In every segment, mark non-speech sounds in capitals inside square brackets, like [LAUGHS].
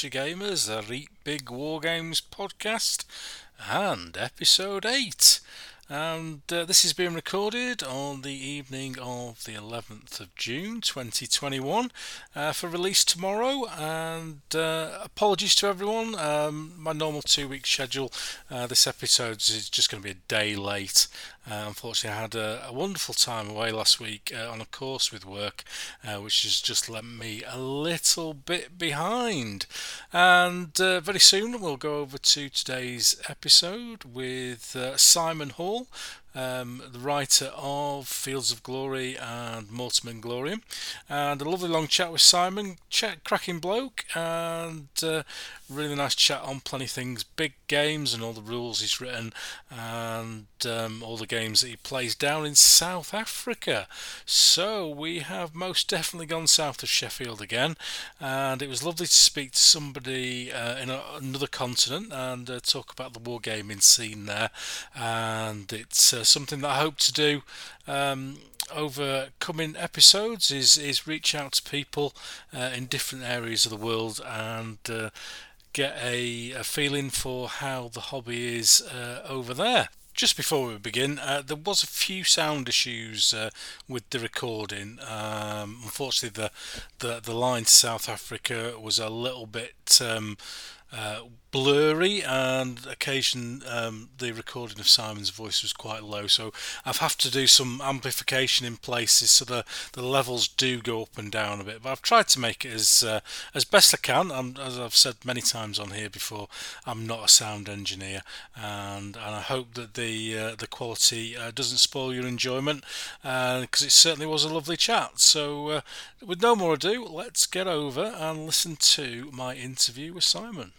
Yorkshire Gamers, a Reet Big War Games podcast, and episode 8. And uh, this is being recorded on the evening of the 11th of June 2021 uh, for release tomorrow. And uh, apologies to everyone, um, my normal two week schedule, uh, this episode is just going to be a day late. Uh, unfortunately, I had a, a, wonderful time away last week uh, on a course with work, uh, which has just left me a little bit behind. And uh, very soon, we'll go over to today's episode with uh, Simon Hall, um, the writer of Fields of Glory and Mortem and Gloriam, and a lovely long chat with Simon, chat, cracking bloke, and uh, really nice chat on plenty things, big games and all the rules he's written, and um, all the games that he plays down in South Africa. So we have most definitely gone south of Sheffield again, and it was lovely to speak to somebody uh, in a, another continent and uh, talk about the wargaming scene there, and it's uh, something that I hope to do. Um, over coming episodes is is reach out to people uh, in different areas of the world and uh, get a, a feeling for how the hobby is uh, over there. Just before we begin, uh, there was a few sound issues uh, with the recording. Um, unfortunately, the, the the line to South Africa was a little bit um, blurry, and occasion um, the recording of Simon's voice was quite low. So I've have to do some amplification in places so the, the levels do go up and down a bit. But I've tried to make it as uh, as best I can. I'm, as I've said many times on here before, I'm not a sound engineer, and and I hope that the uh, the quality uh, doesn't spoil your enjoyment because uh, it certainly was a lovely chat. So uh, with no more ado, let's get over and listen to my interview with Simon.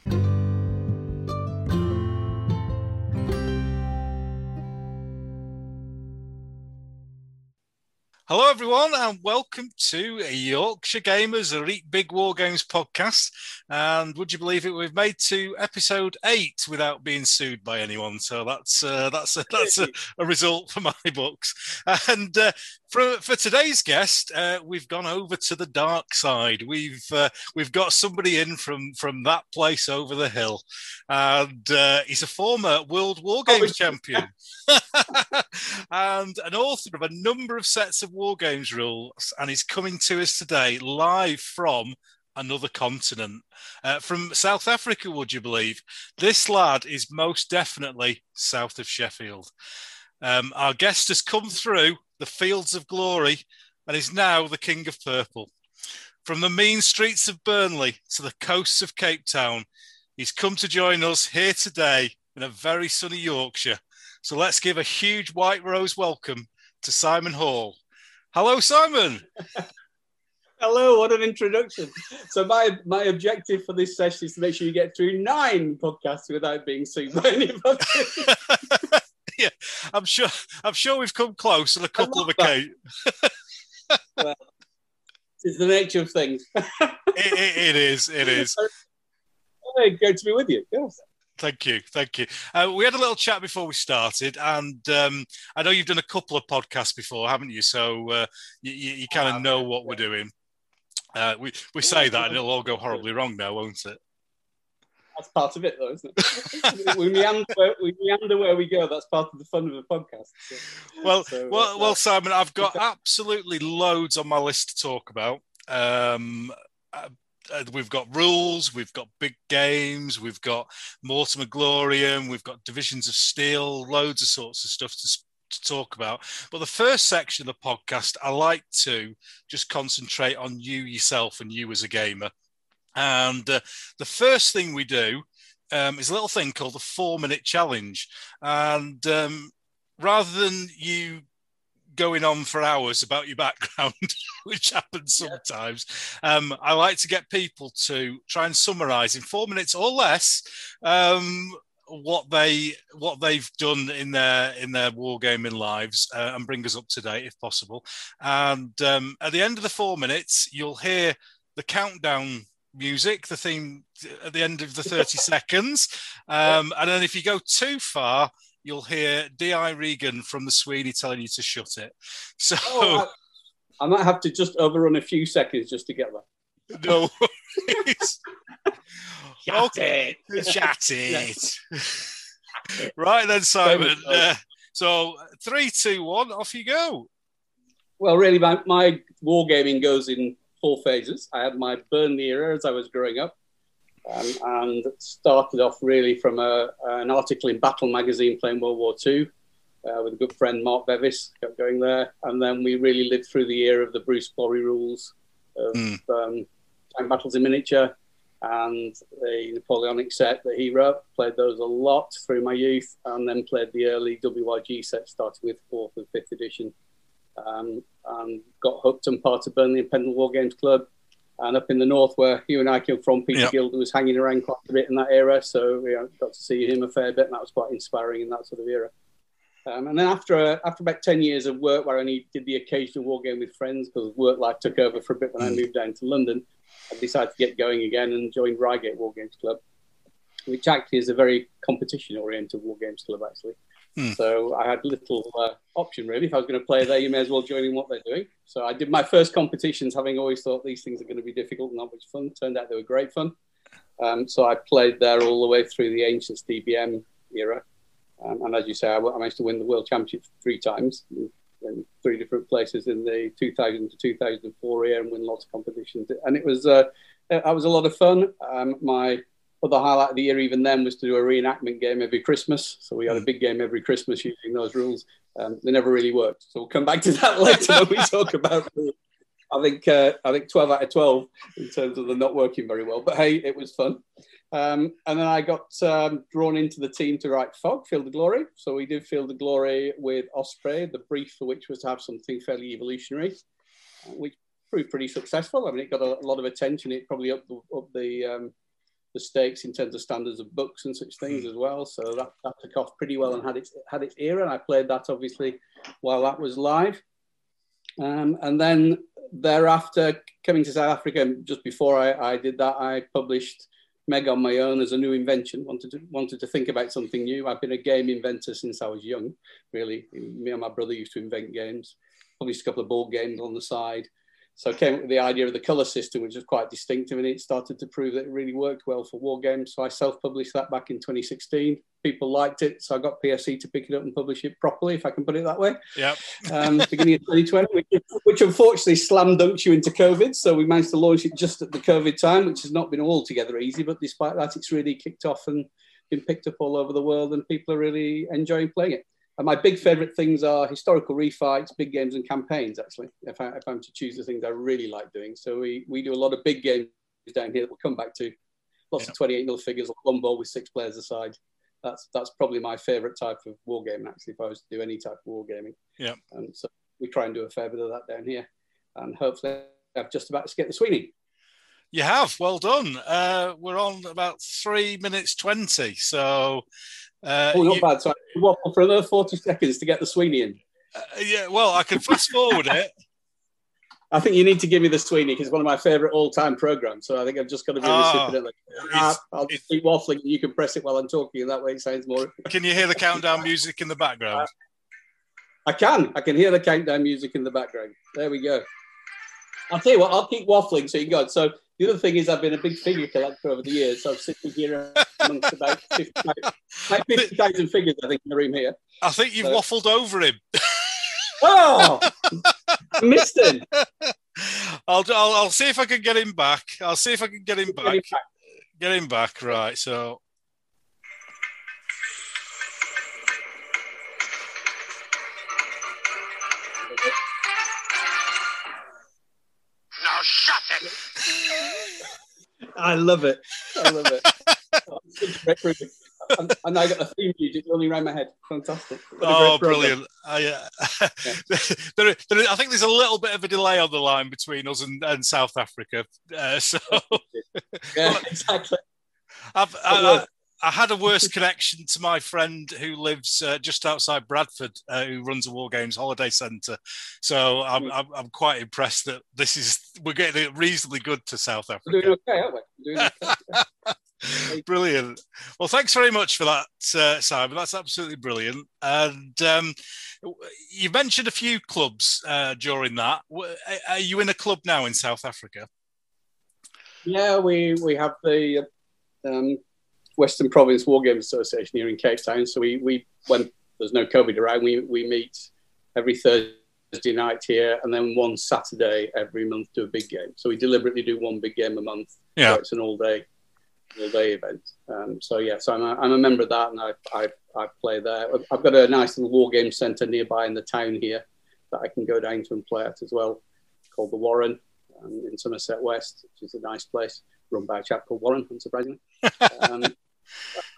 Hello, everyone, and welcome to Yorkshire Gamers a Reet Big War Games podcast. And would you believe it? We've made to episode eight without being sued by anyone. So that's uh, that's a, [LAUGHS] that's a, a, result for my books. And uh, for for today's guest, uh, we've gone over to the dark side. We've uh, we've got somebody in from from that place over the hill, and uh, he's a former World War oh, Games champion [LAUGHS] [LAUGHS] and an author of a number of sets of War Games rules, and he's coming to us today live from another continent. Uh, from South Africa, would you believe? This lad is most definitely south of Sheffield. Um, our guest has come through the fields of glory and is now the King of Purple. From the mean streets of Burnley to the coasts of Cape Town, he's come to join us here today in a very sunny Yorkshire. So let's give a huge white rose welcome to Simon Hall. Hello, Simon. [LAUGHS] Hello, what an introduction. So my my objective for this session is to make sure you get through nine podcasts without being seen by anybody. [LAUGHS] [LAUGHS] yeah, I'm sure I'm sure we've come close on a couple of occasions. [LAUGHS] well, it's the nature of things. [LAUGHS] it, it, it is. It is. Good to be with you. Yes. Thank you, thank you. Uh, we had a little chat before we started, and um, I know you've done a couple of podcasts before, haven't you? So uh, you, you kind of know what we're doing. Uh, we we say that, and it'll all go horribly wrong now, won't it? That's part of it, though, isn't it? we, meander where, we meander where we go. That's part of the fun of the podcast. So, well, so, well, uh, well, Simon, I've got absolutely loads on my list to talk about. Um, uh, uh, we've got rules, we've got big games, we've got Mortem and Gloriam, we've got Divisions of Steel, loads of sorts of stuff to, to talk about. But the first section of the podcast, I like to just concentrate on you yourself and you as a gamer. And uh, the first thing we do um, is a little thing called the four minute challenge. And um, rather than you going on for hours about your background, [LAUGHS] which happens sometimes. Yeah. Um, I like to get people to try and summarize in four minutes or less um, what they what they've done in their in their wargaming lives uh, and bring us up to date if possible. And um, at the end of the four minutes, you'll hear the countdown music, the theme at the end of the 30 [LAUGHS] seconds. Um, and then if you go too far, you'll hear D.I. Regan from the Sweeney telling you to shut it. [LAUGHS] So. Oh, I might have to just overrun a few seconds just to get there. [LAUGHS] No worries. Chat Okay. it. Chat it. right then, Simon. Uh, so three, two, one, off you go. Well, really, my, my wargaming goes in four phases. I had my Burnley era as I was growing up, um, and started off really from a, an article in Battle magazine playing World War II uh, with a good friend Mark Bevis, kept going there, and then we really lived through the era of the Bruce Quarrie rules of Mm. um, tank battles in miniature and the Napoleonic set that he wrote. Played those a lot through my youth, and then played the early WRG set, starting with fourth and fifth edition um, and got hooked and part of Burnley and Pendle War Games Club. And up in the north, where you and I came from, Peter Yep. Gilder was hanging around quite a bit in that era, so we got to see him a fair bit, and that was quite inspiring in that sort of era. Um, and then after uh, after about ten years of work, where I only did the occasional war game with friends because work life took over for a bit when I Mm. moved down to London, I decided to get going again and joined Reigate War Games Club, which actually is a very competition-oriented war games club, actually. Hmm. So I had little uh, option really. If I was going to play there, you may as well join in what they're doing. So I did my first competitions, having always thought these things are going to be difficult and not much fun. Turned out they were great fun. Um, so I played there all the way through the Ancients DBM era. Um, and as you say, I, I managed to win the World Championship three times in, in three different places in the 2000 to 2004 year and win lots of competitions. And it was uh, that was a lot of fun. Um, my other highlight of the year, even then, was to do a reenactment game every Christmas. So we had a big game every Christmas using those rules. Um, they never really worked. So we'll come back to that [LAUGHS] later when we talk about. the- I think uh, I think 12 out of 12 in terms of them not working very well. But hey, it was fun. Um, and then I got um, drawn into the team to write Fog, Field of Glory. So we did Field of Glory with Osprey, the brief for which was to have something fairly evolutionary, which proved pretty successful. I mean, it got a, lot of attention. It probably upped the, up the, um, the stakes in terms of standards of books and such things as well. So that, that took off pretty well and had its, had its era. And I played that obviously while that was live. Um, and then thereafter, coming to South Africa, just before I, I did that, I published Meg on my own as a new invention. Wanted to wanted to think about something new. I've been a game inventor since I was young. Really, me and my brother used to invent games. Published a couple of board games on the side. So I came up with the idea of the color system, which was quite distinctive, and it started to prove that it really worked well for war games. So I self-published that back in 2016. People liked it, so I got PSC to pick it up and publish it properly, if I can put it that way Yep. um, beginning of 2020, which, which unfortunately slam dunked you into COVID. So we managed to launch it just at the COVID time, which has not been altogether easy. But despite that, it's really kicked off and been picked up all over the world, and people are really enjoying playing it. And my big favourite things are historical refights, big games, and campaigns. Actually, if, I, if I'm to choose the things I really like doing, so we, we do a lot of big games down here that we'll come back to. Lots Yeah. of 28 mil figures, one ball with six players aside. That's that's probably my favourite type of war game. Actually, if I was to do any type of war gaming. Yeah. And so we try and do a fair bit of that down here, and hopefully I've just about to get the Sweeney. You have. Well done. Uh, we're on about three minutes 20. So, uh, Oh, not you- bad. So I waffle for another 40 seconds to get the Sweeney in. uh, yeah, well, I can fast forward it. [LAUGHS] I think you need to give me the Sweeney because it's one of my favourite all-time programs. So I think I've just got to be Ah, recipient. Like, ah, I'll just keep waffling. You can press it while I'm talking, and that way it sounds more. [LAUGHS] Can you hear the countdown music in the background? I can. I can hear the countdown music in the background. There we go. I'll tell you what. I'll keep waffling so you can go. On. So the other thing is, I've been a big figure collector over the years. So I'm sitting here amongst about 50 about 50,000 figures, I think, in the room here. I think you've So- waffled over him. Oh, missed him. I'll, I'll I'll see if I can get him back. I'll see if I can get him back. Get him back, right? So Now shut it! I love it. I love it. [LAUGHS] It's such a great program. and, and I got the theme music running around my head. Fantastic. Oh, brilliant! I, uh, [LAUGHS] there, there, I think there's a little bit of a delay on the line between us and, and South Africa. Uh, so [LAUGHS] Yeah, [LAUGHS] exactly. I've, I, I, I had a worse connection to my friend who lives uh, just outside Bradford, uh, who runs a War Games holiday centre. So I'm. I'm, I'm quite impressed that this is we're getting it reasonably good to South We're doing Africa. okay, aren't we? We're doing okay. brilliant. Well, thanks very much for that, uh, Simon. That's absolutely brilliant. And um, you mentioned a few clubs uh, during that. Are you in a club now in South Africa? Yeah, we we have the um, Western Province War Games Association here in Cape Town. So we we when there's no COVID around, we we meet every Thursday night here, and then one Saturday every month do a big game. So we deliberately do one big game a month. Yeah, so it's an all day all day event. Um, so yeah, so I'm a, I'm a member of that, and I, I I play there. I've got a nice little war game centre nearby in the town here that I can go down to and play at as well, called the Warren um, in Somerset West, which is a nice place, run by a chap called Warren, unsurprisingly. [LAUGHS] um,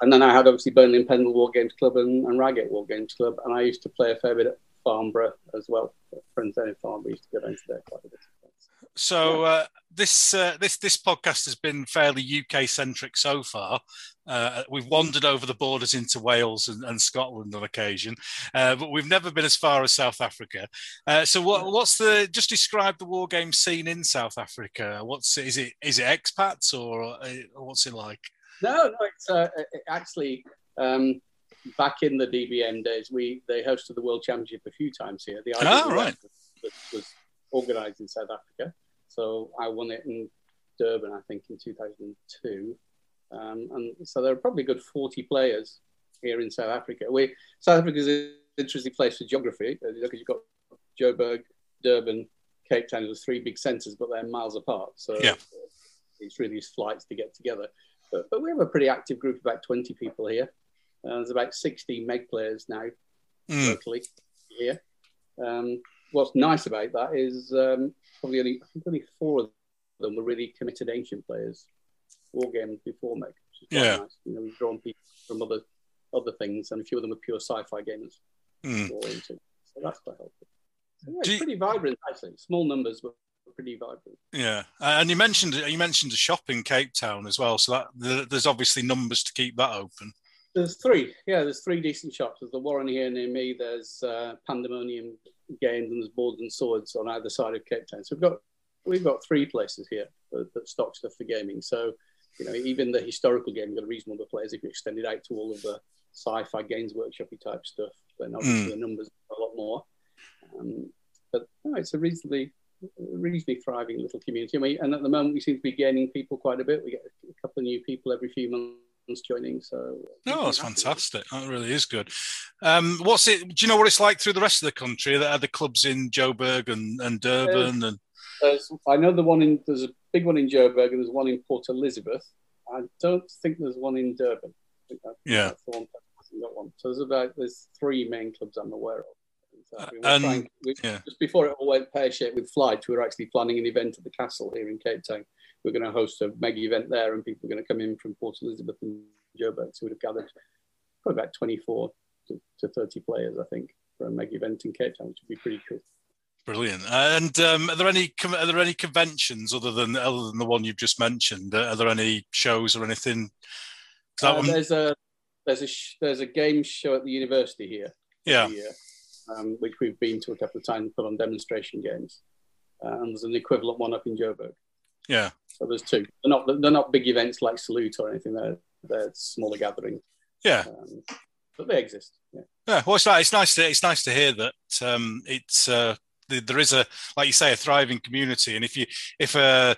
and then I had obviously Burnley and Pendle War Games Club and, and Reigate War Games Club, and I used to play a fair bit at Farnborough as well. Friends there in Farnborough used to go down to there quite a bit. So uh, this uh, this this podcast has been fairly UK centric so far. Uh, we've wandered over the borders into Wales and, and Scotland on occasion, uh, but we've never been as far as South Africa. Uh, so, what, what's the? Just describe the war game scene in South Africa. What's is it? Is it expats or, or uh, what's it like? No, no, it's it actually. Um, back in the DBM days, we they hosted the World Championship a few times here. The oh, right. was, was organised in South Africa. So I won it in Durban, I think, in 2002. Um, and so there are probably good 40 players here in South Africa. We, South Africa is an interesting place for geography because you've got Joburg, Durban, Cape Town. There's three big centres, but they're miles apart. So yeah. it's really these flights to get together. But, but we have a pretty active group of about 20 people here. Uh, there's about 60 Meg players now mm. locally here. Um, what's nice about that is um, probably only I think only four of them were really committed ancient players, war games before Meg. yeah, nice. you know, we've drawn people from other other things, and a few of them are pure sci-fi gamers. Mm. So that's quite helpful. So, yeah, it's you, pretty vibrant actually. Small numbers, but pretty vibrant. Yeah, and you mentioned you mentioned a shop in Cape Town as well. So that there's obviously numbers to keep that open. There's three. Yeah, there's three decent shops. There's the Warren here near me. There's uh, Pandemonium Games and there's Boards and Swords on either side of Cape Town. So we've got we've got three places here that, stock stuff for gaming. So you know, even the historical game, you've got a reasonable number of players. If you extend it out to all of the sci-fi games workshopy type stuff, then obviously mm. the numbers are a lot more. Um, but no, it's a reasonably reasonably thriving little community. I mean, and at the moment, we seem to be gaining people quite a bit. We get a couple of new people every few months joining. So no, that's fantastic. That really is good. Um, what's it? Do you know what it's like through the rest of the country? That are the clubs in Joburg and, and Durban and? I know the one in there's a big one in Joburg and there's one in Port Elizabeth. I don't think there's one in Durban. yeah. Got one. So there's about there's three main clubs I'm aware of. And, trying, we, yeah. just before it all went pear shaped with flights, we were actually planning an event at the castle here in Cape Town we're going to host a mega event there, and people are going to come in from Port Elizabeth and Joburg. So we'd have gathered probably about 24 to, to 30 players, I think, for a mega event in Cape Town, which would be pretty cool. Brilliant. And um, are there any are there any conventions other than other than the one you've just mentioned? Are there any shows or anything? Uh, one... There's a there's a there's a game show at the university here. Yeah. Year, um, which we've been to a couple of times put on demonstration games. Uh, and there's an equivalent one up in Joburg. Yeah. So there's two. They're not they're not big events like Salute or anything. They're they're smaller gatherings. Yeah. Um, but they exist. Yeah. Yeah. Well, it's, it's nice to it's nice to hear that um, it's uh, there is a like you say a thriving community, and if you if a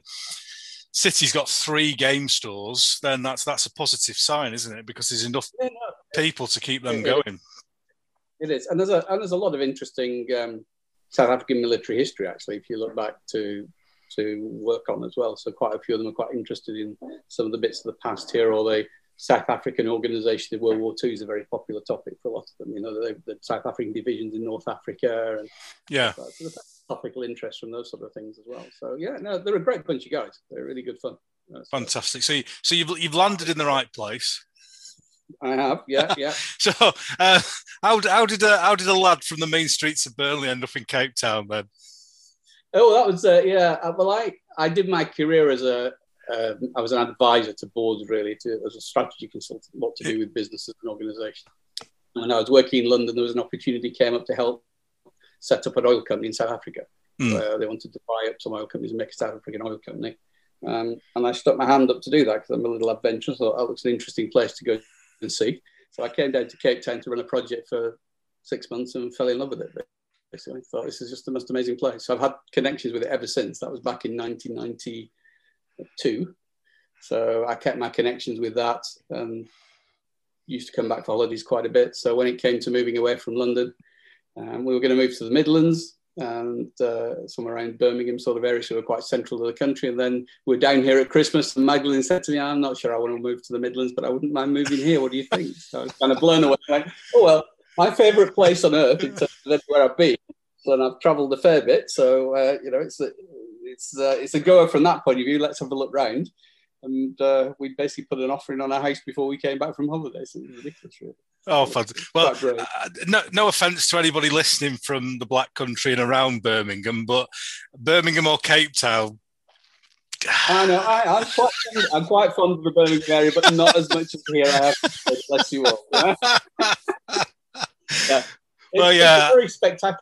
city's got three game stores, then that's that's a positive sign, isn't it? Because there's enough yeah, no, people to keep them it, going. It is, and there's a and there's a lot of interesting um, South African military history. Actually, if you look back to to work on as well. So quite a few of them are quite interested in some of the bits of the past here, or the South African organisation of World War II is a very popular topic for a lot of them. You know, the, the South African divisions in North Africa, and yeah, so topical interest from those sort of things as well. So yeah, no, they're a great bunch of guys. They're really good fun. Fantastic. So, you, so you've you've landed in the right place. I have, yeah, yeah. [LAUGHS] so, uh, how, how did a, how did a lad from the main streets of Burnley end up in Cape Town then? Oh, that was uh, yeah. Uh, well, I I did my career as a um, I was an advisor to boards really to as a strategy consultant, what to do with businesses and organisations. When I was working in London, there was an opportunity came up to help set up an oil company in South Africa. Mm. Where they wanted to buy up some oil companies and make a South African oil company. Um, and I stuck my hand up to do that because I'm a little adventurous. So that looks an interesting place to go and see. So I came down to Cape Town to run a project for six months and fell in love with it. Basically, thought this is just the most amazing place. So I've had connections with it ever since. That was back in 1992. So I kept my connections with that and used to come back for holidays quite a bit. So when it came to moving away from London, um, we were going to move to the Midlands and uh, somewhere around Birmingham sort of area, so we're quite central to the country. And then we're down here at Christmas, and Magdalene said to me, "I'm not sure I want to move to the Midlands, but I wouldn't mind moving here. What do you think?" So I was kind of blown away. Like, oh well, my favourite place on earth in terms of anywhere I've been, and I've travelled a fair bit, so uh, you know it's a, it's uh, it's a goer from that point of view. Let's have a look round. And uh, we basically put an offering on our house before we came back from holidays. Ridiculous, really. Oh, fun. Well, uh, no, no offence to anybody listening from the Black Country and around Birmingham, but Birmingham or Cape Town. I know. I, am quite, I'm quite fond of the Birmingham area, but not as much as here. I have bless you all. [LAUGHS] Yeah. [LAUGHS] Well, it's, yeah. It's very spectacular.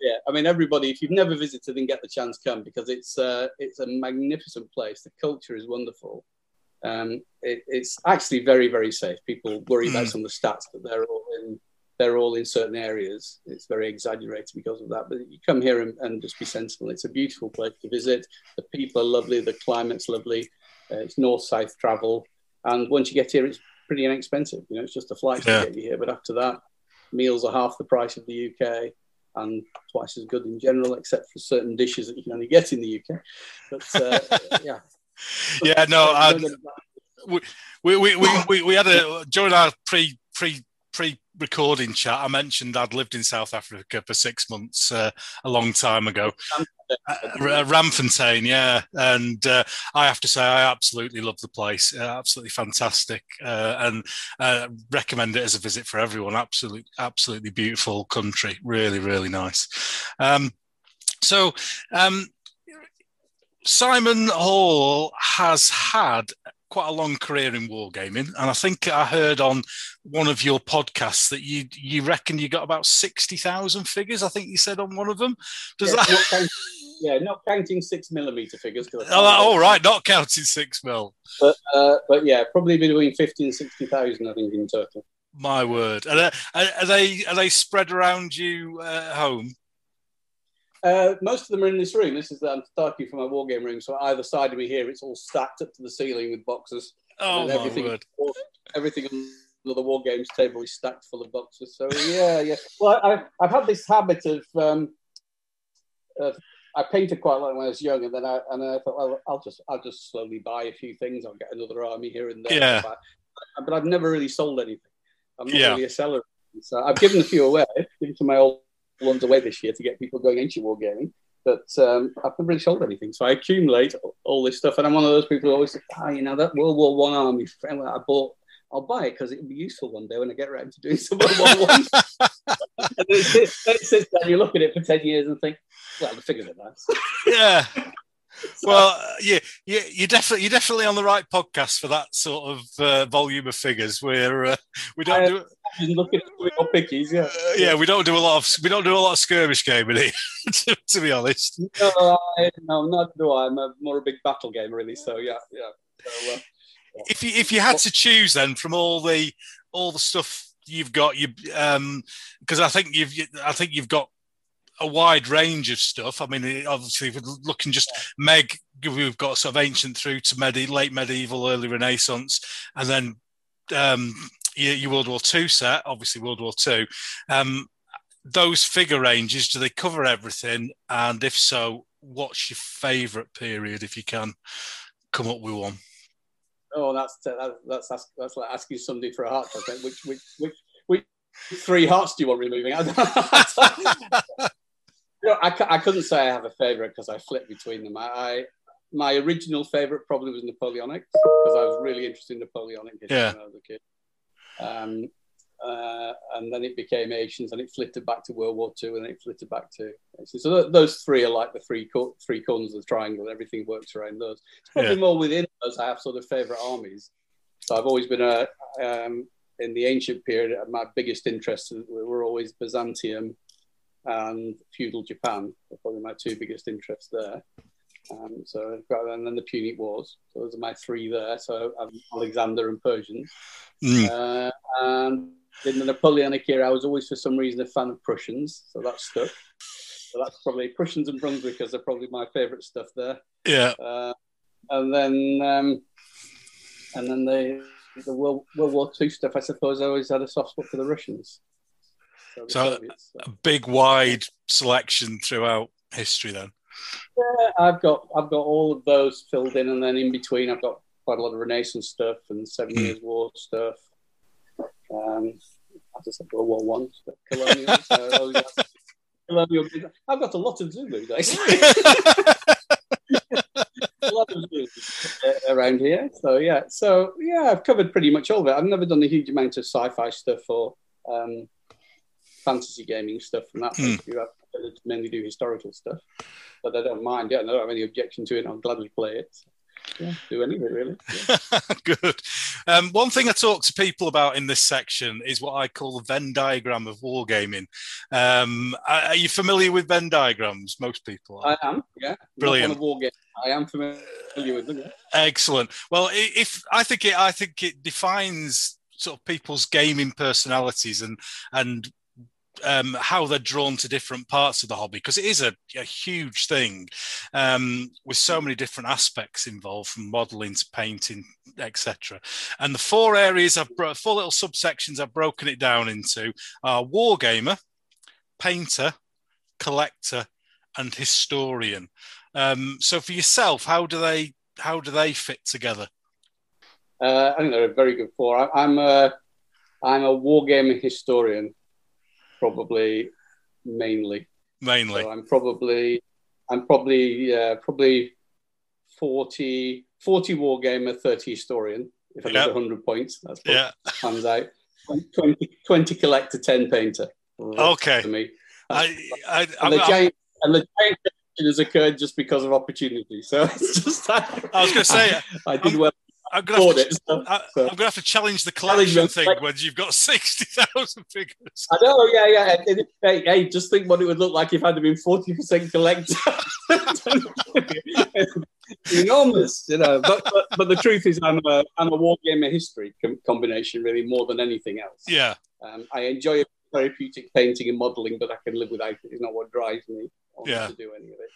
Yeah, I mean, everybody, if you've never visited and get the chance, come because it's uh, it's a magnificent place. The culture is wonderful. Um, it, it's actually very, very safe. People worry about hmm. some of the stats, but they're all in they're all in certain areas. It's very exaggerated because of that. But you come here and, and just be sensible. It's a beautiful place to visit. The people are lovely. The climate's lovely. Uh, it's north-south travel, and once you get here, it's pretty inexpensive. You know, it's just a flight yeah. to get you here. But after that, meals are half the price of the UK and twice as good in general, except for certain dishes that you can only get in the UK. But uh, [LAUGHS] yeah, yeah, no, I, we, we, we, we, we had a during our pre pre pre recording chat. I mentioned I'd lived in South Africa for six months uh, a long time ago. Uh, Randfontein, yeah, and uh, I have to say I absolutely love the place. Uh, absolutely fantastic, uh, and uh, recommend it as a visit for everyone. Absolutely, absolutely beautiful country. Really, really nice. Um, so, um, Simon Hall has had quite a long career in wargaming, and I think I heard on one of your podcasts that you you reckon you got about sixty thousand figures. I think you said on one of them. Does yeah, that? Not counting, yeah, not counting six millimeter figures. Oh, all right, not counting six mil. But uh, but yeah, probably between fifty and sixty thousand. I think in total. My word, are they are they, are they spread around you uh, at home? Uh, most of them are in this room. This is I'm talking from my war game room. So either side of me here, it's all stacked up to the ceiling with boxes. Oh my everything, word! Everything on the war games table is stacked full of boxes. So yeah, yeah. Well, I, I've had this habit of, um, of I painted quite a lot when I was young, and then I and I thought, well, I'll just I'll just slowly buy a few things. I'll get another army here and there. Yeah. But I've never really sold anything. I'm not yeah. really a seller. So I've given a few away, given to my old ones away this year to get people going into wargaming. But um, I've never really sold anything, so I accumulate all this stuff, and I'm one of those people who always say, "Ah, you know that World War One army friend I bought I'll buy it because it'll be useful one day when I get around to doing some World War One. [LAUGHS] and it sits, it sits down, you look at it for 10 years and think, well, the figures are nice. yeah. So, [LAUGHS] [LAUGHS] well, yeah, yeah, you're definitely you're definitely on the right podcast for that sort of uh, volume of figures. Where uh, we don't I, do looking at pickies, yeah. Uh, yeah, we don't do a lot of we don't do a lot of skirmish gaming here, [LAUGHS] to, to, be honest. No, I, no, not do I. I'm a, more a big battle game, really. So yeah, yeah. So, uh, if you if you had to choose then from all the all the stuff you've got, you um because I think you've I think you've got a wide range of stuff. I mean, obviously, if we're looking just Meg, we've got sort of ancient through to medi- late medieval, early Renaissance, and then um, your, your, World War II set, obviously World War II. Um, those figure ranges, do they cover everything? And if so, what's your favourite period, if you can come up with one? Oh, that's that's that's that's like asking somebody for a heart transplant. Which which which which three hearts do you want removing? [LAUGHS] you know, I, I couldn't say I have a favourite because I flip between them. I, I my original favourite probably was Napoleonic because I was really interested in Napoleonic history yeah. when I was a kid. Um, uh, and then it became Asians, and it flitted back to World War II, and then it flitted back to so those three are like the three co- three corners of the triangle. Everything works around those. It's probably yeah. more within those. I have sort of favorite armies. So I've always been a um, in the ancient period. My biggest interests were always Byzantium and feudal Japan. They're probably my two biggest interests there. Um, so and then the Punic Wars. So those are my three there. So um, Alexander and Persians. Mm. Uh, and in the Napoleonic era, I was always for some reason a fan of Prussians, so that stuck. So that's probably Prussians and Brunswickers are probably my favourite stuff there. Yeah. Uh, and then um, and then the the World, World War II stuff. I suppose I always had a soft spot for the Russians. So, So- Soviets, so. A big, wide selection throughout history. Then. Yeah, I've got I've got all of those filled in, and then in between, I've got quite a lot of Renaissance stuff and Seven Hmm. Years' War stuff. Um, I just said World War One, colonial. so, oh, yeah. colonial. I've got a lot of Zulu guys. [LAUGHS] a lot of uh, around here. So yeah, so yeah, I've covered pretty much all of it. I've never done a huge amount of sci-fi stuff or um, fantasy gaming stuff from that point of view. I mainly do historical stuff, but I don't mind. Yeah, I don't have any objection to it. I'll gladly play it. Yeah, do any of it really. Yeah. [LAUGHS] Good. Um, one thing I talk to people about in this section is what I call the Venn diagram of wargaming. Um, are are you familiar with Venn diagrams? Most people are. I am. Yeah, Brilliant. Not on a war game. I am familiar with them. yeah. Excellent. Well, if I think it, I think it defines sort of people's gaming personalities and and um, how they're drawn to different parts of the hobby because it is a, a huge thing um, with so many different aspects involved, from modelling to painting, etc. And the four areas I've bro- four little subsections I've broken it down into are wargamer, painter, collector, and historian. Um, so for yourself, how do they how do they fit together? Uh, I think they're a very good four. I, I'm a I'm a wargaming historian, probably mainly. Mainly, So I'm probably I'm probably uh, probably 40, 40 wargamer, 30 historian. If I Yeah. get 100 points, that's what yeah. comes out. 20, 20 collector, 10 painter. Okay. For me. I, I, And I'm, the I'm- giant and the giant has occurred just because of opportunity. So [LAUGHS] it's just that. I was going to say I, did well I'm going to it. to, So. I, so- I'm to have to challenge the collection thing when you've got [LAUGHS] sixty thousand figures. I know, yeah, yeah. And- and- Hey, hey, just think what it would look like if I'd have been forty percent collector. [LAUGHS] Enormous, you know. But, but but the truth is, I'm a I'm a war gamer history com- combination really more than anything else. Yeah, Um, I enjoy therapeutic painting and modelling, but I can live without it. It's not what drives me Yeah. to do any of it.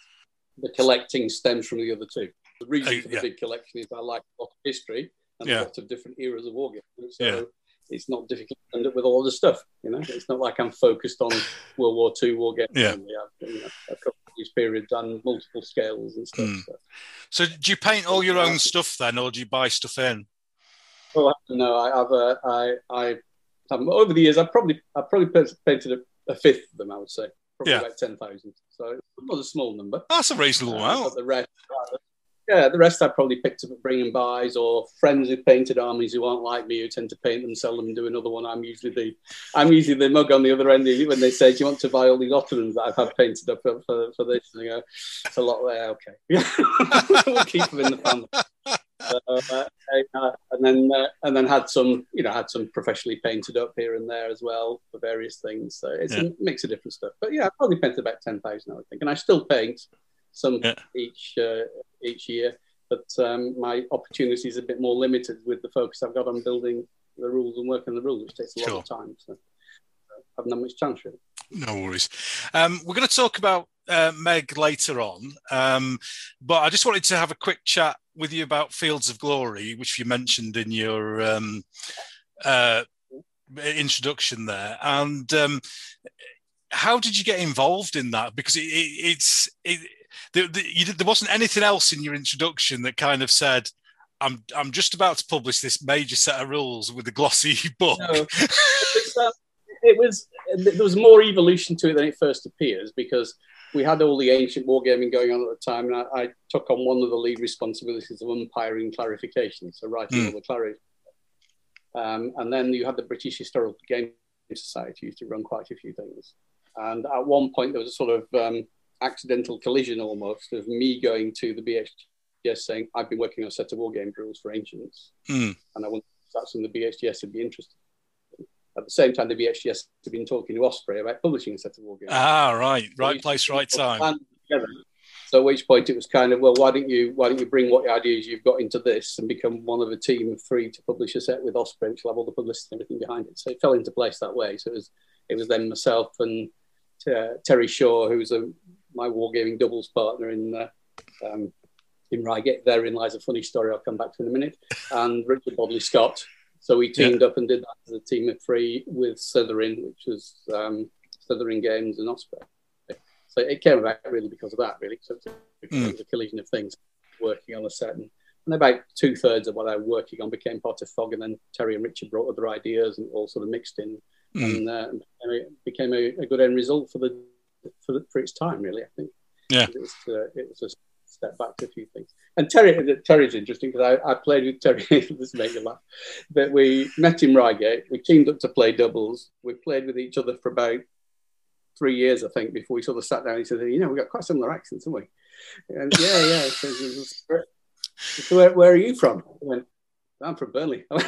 The collecting stems from the other two. The reason Uh, for the yeah. big collection is I like a lot of history and Yeah. a lot of different eras of wargaming. So Yeah. it's not difficult to end up with all the stuff. You know, it's not like I'm focused on World War II wargaming. Yeah. We have, you know, a couple of these periods on multiple scales and stuff. Mm. So. So do you paint all your own stuff then, or do you buy stuff in? Oh, no, I, I've uh, I I um, over the years I've probably I've probably painted a, a fifth of them. I would say probably Yeah. about ten thousand. So it's not a small number. That's a reasonable Uh, amount. the rest, yeah, the rest I probably picked up at bringing buys or friends who painted armies who aren't like me who tend to paint them, sell them, and do another one. I'm usually the I'm usually the mug on the other end of it when they say, "Do you want to buy all these Ottomans that I've had painted up for, for, for this?" And I go, "It's a lot there. Okay, [LAUGHS] we'll keep them in the family." So, uh, uh, and then uh, and then had some you know had some professionally painted up here and there as well for various things. So it's Yeah. a mix of different stuff. But yeah, I probably painted about ten thousand, I would think, and I still paint some Yeah. each uh, each year. But um, my opportunity is a bit more limited with the focus I've got on building the rules and working the rules, which takes a lot of time. So uh, I haven't much chance really. No worries. Um, we're going to talk about uh, Meg later on, um, but I just wanted to have a quick chat with you about Fields of Glory, which you mentioned in your um, uh, introduction there. And um, how did you get involved in that? Because it, it, it's it, there, did- there wasn't anything else in your introduction that kind of said. I'm I'm just about to publish this major set of rules with a glossy [LAUGHS] book. No, it was there was more evolution to it than it first appears because we had all the ancient wargaming going on at the time, and I, I took on one of the lead responsibilities of umpiring clarification, so writing Hmm. all the clarity. Um, and then you had the British Historical Game Society used to run quite a few things, and at one point there was a sort of um, accidental collision almost of me going to the BHGS saying I've been working on a set of wargame rules for ancients Hmm. and I wonder if that's something the BHGS would be interested in. At the same time, the BHGS had been talking to Osprey about publishing a set of war games. Ah, right, right place, right time. Together, So at which point it was kind of well, why don't you why don't you bring what ideas you've got into this and become one of a team of three to publish a set with Osprey, which will have all the publicity and everything behind it. So it fell into place that way. So it was it was then myself and uh, Terry Shaw, who was a, my wargaming doubles partner in uh, um, in Reigate. Therein lies a funny story I'll come back to in a minute. And Richard Bodley Scott. So we teamed yeah. up and did that as a team of three with Slitherine, which was um, Slitherine Games and Osprey. So it came about really because of that, really. So it was mm. a collision of things working on a set. And, and about two thirds of what I was working on became part of Fog, and then Terry and Richard brought other ideas and all sort of mixed in, mm. and, uh, and it became a, a, good end result for the for, for its time, really. I think. Yeah. It was, uh, it was a step back to a few things. And Terry, Terry's interesting because I, I, played with Terry. [LAUGHS] this makes me laugh. But we met in Reigate. We teamed up to play doubles. We played with each other for about three years, I think, before we sort of sat down. He said, "You know, we've got quite similar accents, haven't we?" And yeah, yeah. So, so where, where, are you from? I went, I'm from Burnley. [LAUGHS] where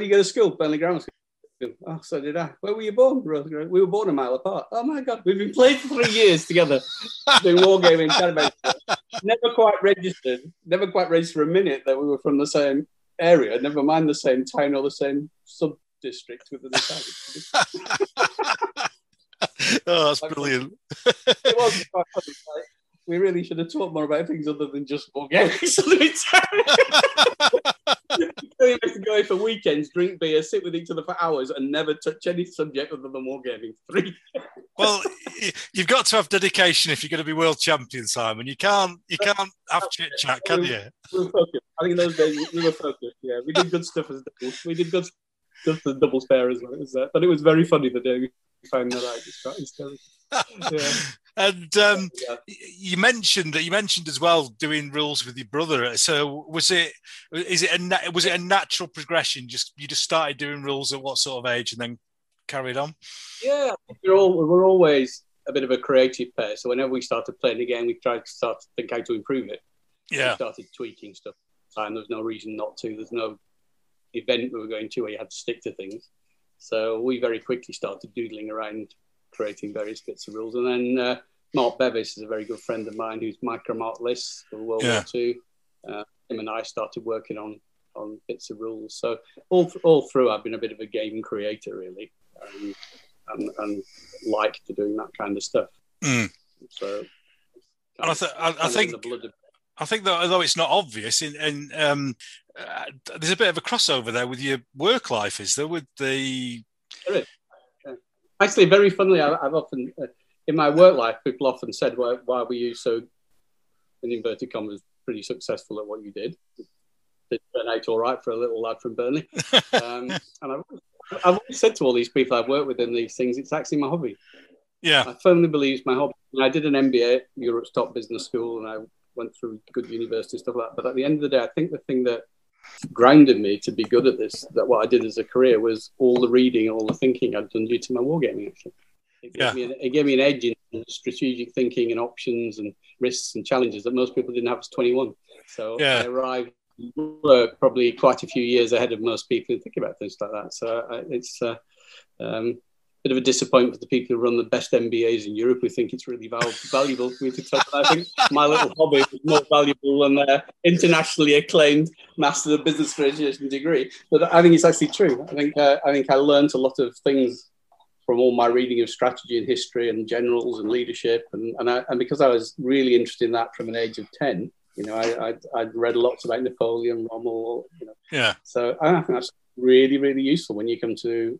do you go to school? Burnley Grammar School. Oh, so did I. Where were you born? We were born a mile apart. Oh my God, we've been playing for three years together, doing war wargaming, Never quite registered, never quite registered for a minute that we were from the same area, never mind the same town or the same sub district within the town. [LAUGHS] oh, that's brilliant. it was quite funny. Like, we really should have talked more about things other than just war wargaming. [LAUGHS] [LAUGHS] used to go for weekends, drink beer, sit with each other for hours, and never touch any subject other than wargaming. Three. well, you've got to have dedication if you're going to be world champion, Simon. You can't, you can't have chit chat, can you? We were focused. I think in those days we were focused. Yeah, we did good stuff as doubles. We did good just the double spare as well. It was, uh, but it was very funny the day we found that out. It's [LAUGHS] yeah. And um, yeah. you mentioned that you mentioned as well doing rules with your brother. So was it is it a was it a natural progression? Just you just started doing rules at what sort of age and then carried on? Yeah, we're all we're always a bit of a creative pair. So whenever we started playing again, we tried to start to think how to improve it. Yeah, we started tweaking stuff. And there's no reason not to. There's no event we were going to where you had to stick to things. So we very quickly started doodling around creating various bits of rules. And then uh, Mark Bevis is a very good friend of mine who's micro lists for World yeah. War II. Uh, him and I started working on on bits of rules. So all all through, I've been a bit of a game creator, really, um, and, and liked doing that kind of stuff. Mm. So, and I, th- I, I think I think that although it's not obvious, in, in um, uh, there's a bit of a crossover there with your work life, is there? With the actually very funnily, I, have often uh, in my work life, people often said, "Why, why were you so, in inverted commas, pretty successful at what you did?" Did turn out all right for a little lad from Burnley. [LAUGHS] um, and I've, I've always said to all these people I've worked with in these things, it's actually my hobby. Yeah, I firmly believe it's my hobby. I did an MBA, Europe's top business school, and I went through good university stuff like that. But at the end of the day, I think the thing that grounded me to be good at this, that what I did as a career was all the reading, all the thinking I'd done due to my wargaming. Actually, it gave, yeah. me, an, it gave me an edge in strategic thinking and options and risks and challenges that most people didn't have as 21. So yeah. I arrived work probably quite a few years ahead of most people who think about things like that. So uh, it's uh, um, bit of a disappointment for the people who run the best MBAs in Europe who think it's really val- valuable for me to tell I think my little hobby is more valuable than their internationally acclaimed Master of Business Administration degree. But I think it's actually true. I think uh, I think I learned a lot of things from all my reading of strategy and history and generals and leadership, and and, I, and because I was really interested in that from an age of ten. You know, I, I'd, I'd read lots about Napoleon, Rommel. You know, yeah. So I think that's really, really useful when you come to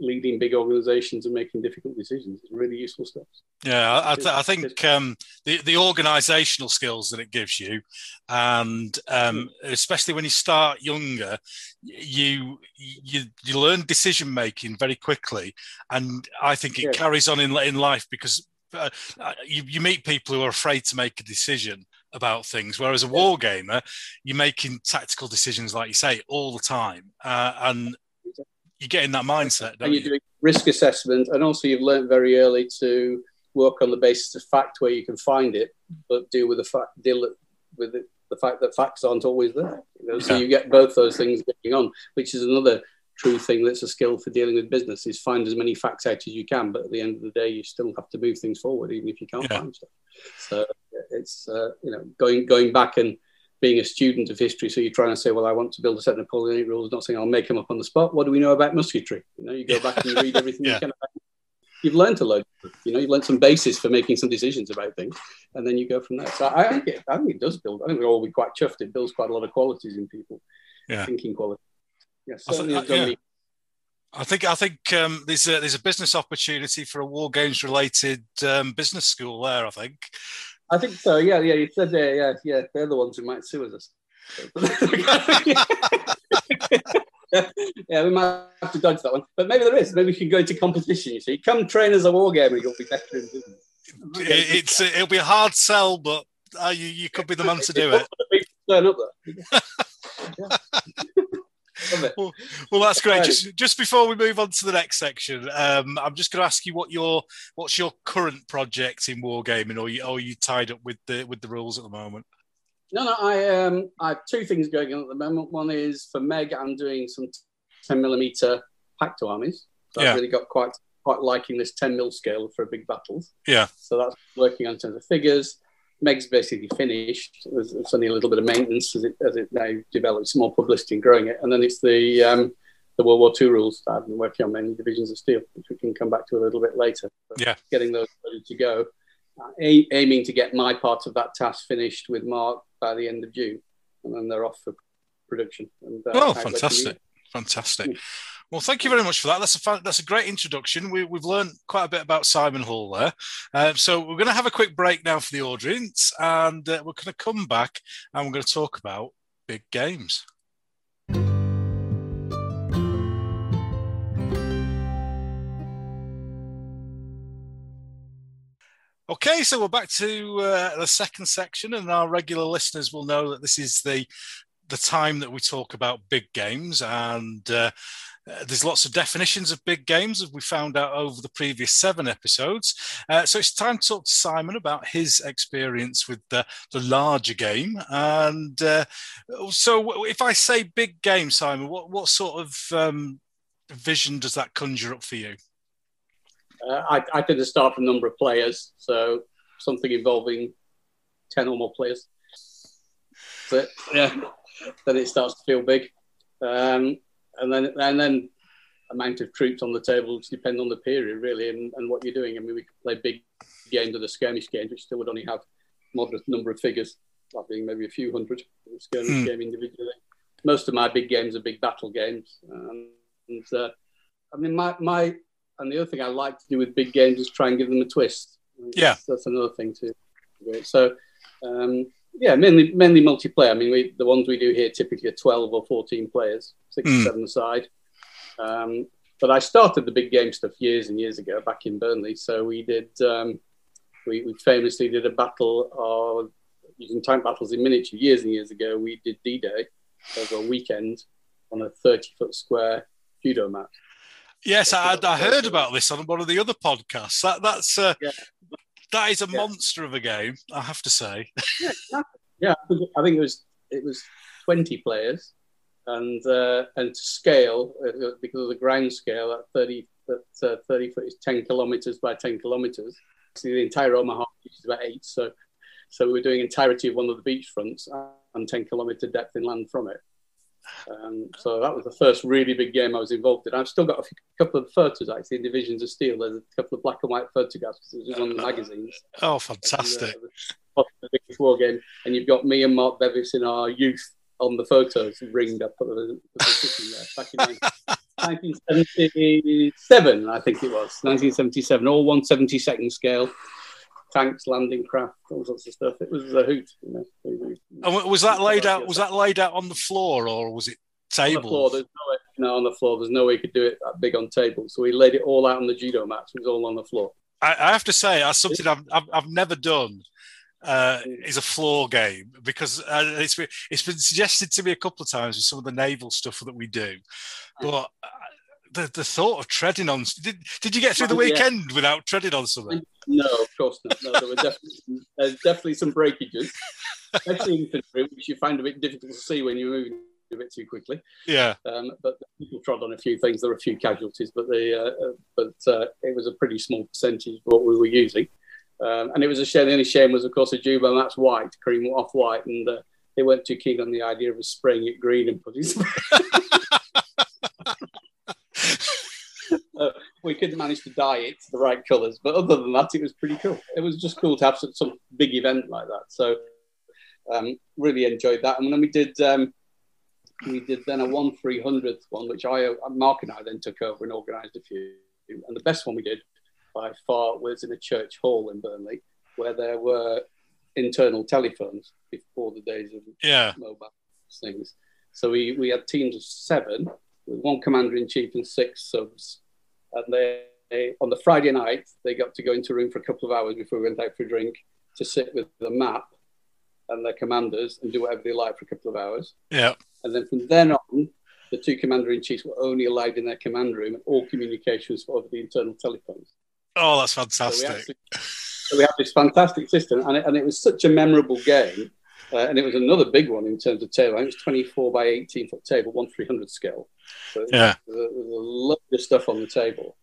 leading big organizations and making difficult decisions. It's really useful stuff. Yeah, I, th- I think um, the the organizational skills that it gives you, and um, hmm. especially when you start younger, you you you learn decision making very quickly, and I think it yeah. carries on in in life because. Uh, uh, you, you meet people who are afraid to make a decision about things. Whereas a war gamer, you're making tactical decisions, like you say, all the time, uh, and you get in that mindset. and you're you? doing risk assessment, and also you've learned very early to work on the basis of fact where you can find it, but deal with the fact deal with it, the fact that facts aren't always there. You know? So yeah. you get both those things going on, which is another true thing that's a skill for dealing with business is find as many facts out as you can. But at the end of the day, you still have to move things forward, even if you can't Yeah. find stuff. So it's uh, you know going going back and being a student of history. So you're trying to say, well, I want to build a set of Napoleonic rules, not saying I'll make them up on the spot. What do we know about musketry? You know, you go back and you read everything [LAUGHS] Yeah. you can. About You've learned a load. You know, you've learned some basis for making some decisions about things, and then you go from there. So I, I think it, I think it does build. I think we'll all be quite chuffed. It builds quite a lot of qualities in people, Yeah. thinking quality. Yeah, I think- certainly uh, yeah. I think I think um, there's a there's a business opportunity for a war games related um, business school there. I think. I think so. Yeah, yeah. You said there. Yeah, yeah. They're the ones who might sue us. [LAUGHS] yeah, we might have to dodge that one, but maybe there is. Maybe we can go into competition. You see, come train as a war gamer, you'll be better in business. It, it's it'll be a hard sell, but uh, you you could be the man to do it. [LAUGHS] Turn up there. Yeah. [LAUGHS] Love it. Well, that's great. Right. Just just before we move on to the next section, um, I'm just going to ask you what your what's your current project in wargaming, or you or are you tied up with the with the rules at the moment? No, no. I um, I have two things going on at the moment. One is for Meg. I'm doing some 10 millimeter pacto armies. So Yeah. I've really got quite quite liking this 10 mil scale for a big battles. Yeah. So that's working on terms of figures. Meg's basically finished. There's, there's only a little bit of maintenance as it, as it now develops more publicity and growing it. And then it's the um, the World War II rules that I've been working on, mainly Divisions of Steel, which we can come back to a little bit later. But Yeah. Getting those ready to go. Uh, a- aiming to get my part of that task finished with Mark by the end of June. And then they're off for production. And, uh, Oh, fantastic. Fantastic. Well, thank you very much for that. That's a that's a great introduction. We, we've learned quite a bit about Simon Hall there. Uh, so we're going to have a quick break now for the audience, and uh, we're going to come back and we're going to talk about big games. Okay, so we're back to uh, the second section, and our regular listeners will know that this is the the time that we talk about big games, and uh, uh, there's lots of definitions of big games as we found out over the previous seven episodes. Uh, so it's time to talk to Simon about his experience with the, the larger game. And uh, so, if I say big game, Simon, what what sort of um, vision does that conjure up for you? Uh, I, I did the start from number of players, so something involving 10 or more players. But yeah, then it starts to feel big. Um, and then and then amount of troops on the table depend on the period, really, and, and what you're doing. I mean, we could play big games or the skirmish games, which still would only have moderate number of figures, that being maybe a few hundred skirmish Hmm. game individually. Most of my big games are big battle games. Um, and uh, I mean, my, my and the other thing I like to do with big games is try and give them a twist. Yeah. that's, that's another thing too. So, um, yeah, mainly mainly multiplayer. I mean, we, the ones we do here typically are twelve or fourteen players, six Mm. or seven aside. Um, but I started the big game stuff years and years ago back in Burnley. So we did um, we, we famously did a battle of using tank battles in miniature years and years ago. We did D-Day over a weekend on a thirty foot square judo mat. Yes, I, I heard about this on one of the other podcasts. That that's uh, Yeah. That is a Yeah. monster of a game, I have to say. [LAUGHS] Yeah, I think, I think it was it was twenty players, and uh, and to scale uh, because of the ground scale at thirty at uh, thirty foot is ten kilometers by ten kilometers. So the entire Omaha beach is about eight. So so we were doing entirety of one of the beach fronts and ten kilometer depth inland from it. Um, so that was the first really big game I was involved in. I've still got a few, couple of photos actually in Divisions of Steel. There's a couple of black and white photographs. It was on the magazines. Oh, fantastic! And, uh, the biggest war game, and you've got me and Mark Bevis in our youth on the photos ringed up at the, [LAUGHS] back in 1977, I think it was 1977, all 172nd scale, tanks, landing craft, all sorts of stuff. It was a hoot. You know. And was that laid out? Was that laid out on the floor or was it on the floor? table? There's no way, no, on the floor. There's no way you could do it that big on table. So we laid it all out on the judo mats. It was all on the floor. I, I have to say, that's something I've I've, I've never done. Uh, is a floor game because uh, it's been it's been suggested to me a couple of times with some of the naval stuff that we do, but the the thought of treading on did, did you get through the yeah. weekend without treading on something? No, of course not. No, there were definitely [LAUGHS] there's definitely some breakages, especially infantry, which you find a bit difficult to see when you're moving a bit too quickly. Yeah. Um, but people trod on a few things. There were a few casualties, but the uh, uh, but uh, it was a pretty small percentage of what we were using. Um, and it was a shame. The only shame was, of course, a Juba and that's white, cream off white, and uh, they weren't too keen on the idea of spraying it green and putting. [LAUGHS] uh, we couldn't manage to dye it to the right colours, but other than that, it was pretty cool. It was just cool to have some, some big event like that. So um, really enjoyed that. And then we did um, we did then a one three hundredth one, which I Mark and I then took over and organised a few. And the best one we did by far was in a church hall in Burnley, where there were internal telephones before the days of yeah. mobile things. So we, we had teams of seven with one commander in chief and six subs. And they, they, on the Friday night, they got to go into a room for a couple of hours before we went out for a drink to sit with the map and their commanders and do whatever they like for a couple of hours. Yeah. And then from then on, the two commander in chiefs were only allowed in their command room, and all communications were over the internal telephones. Oh, that's fantastic. So we, actually, so we have this fantastic system, and it, and it was such a memorable game. Uh, and it was another big one in terms of table. I think it was 24 by 18 foot table, one 300 scale. So yeah. There was a lot of stuff on the table.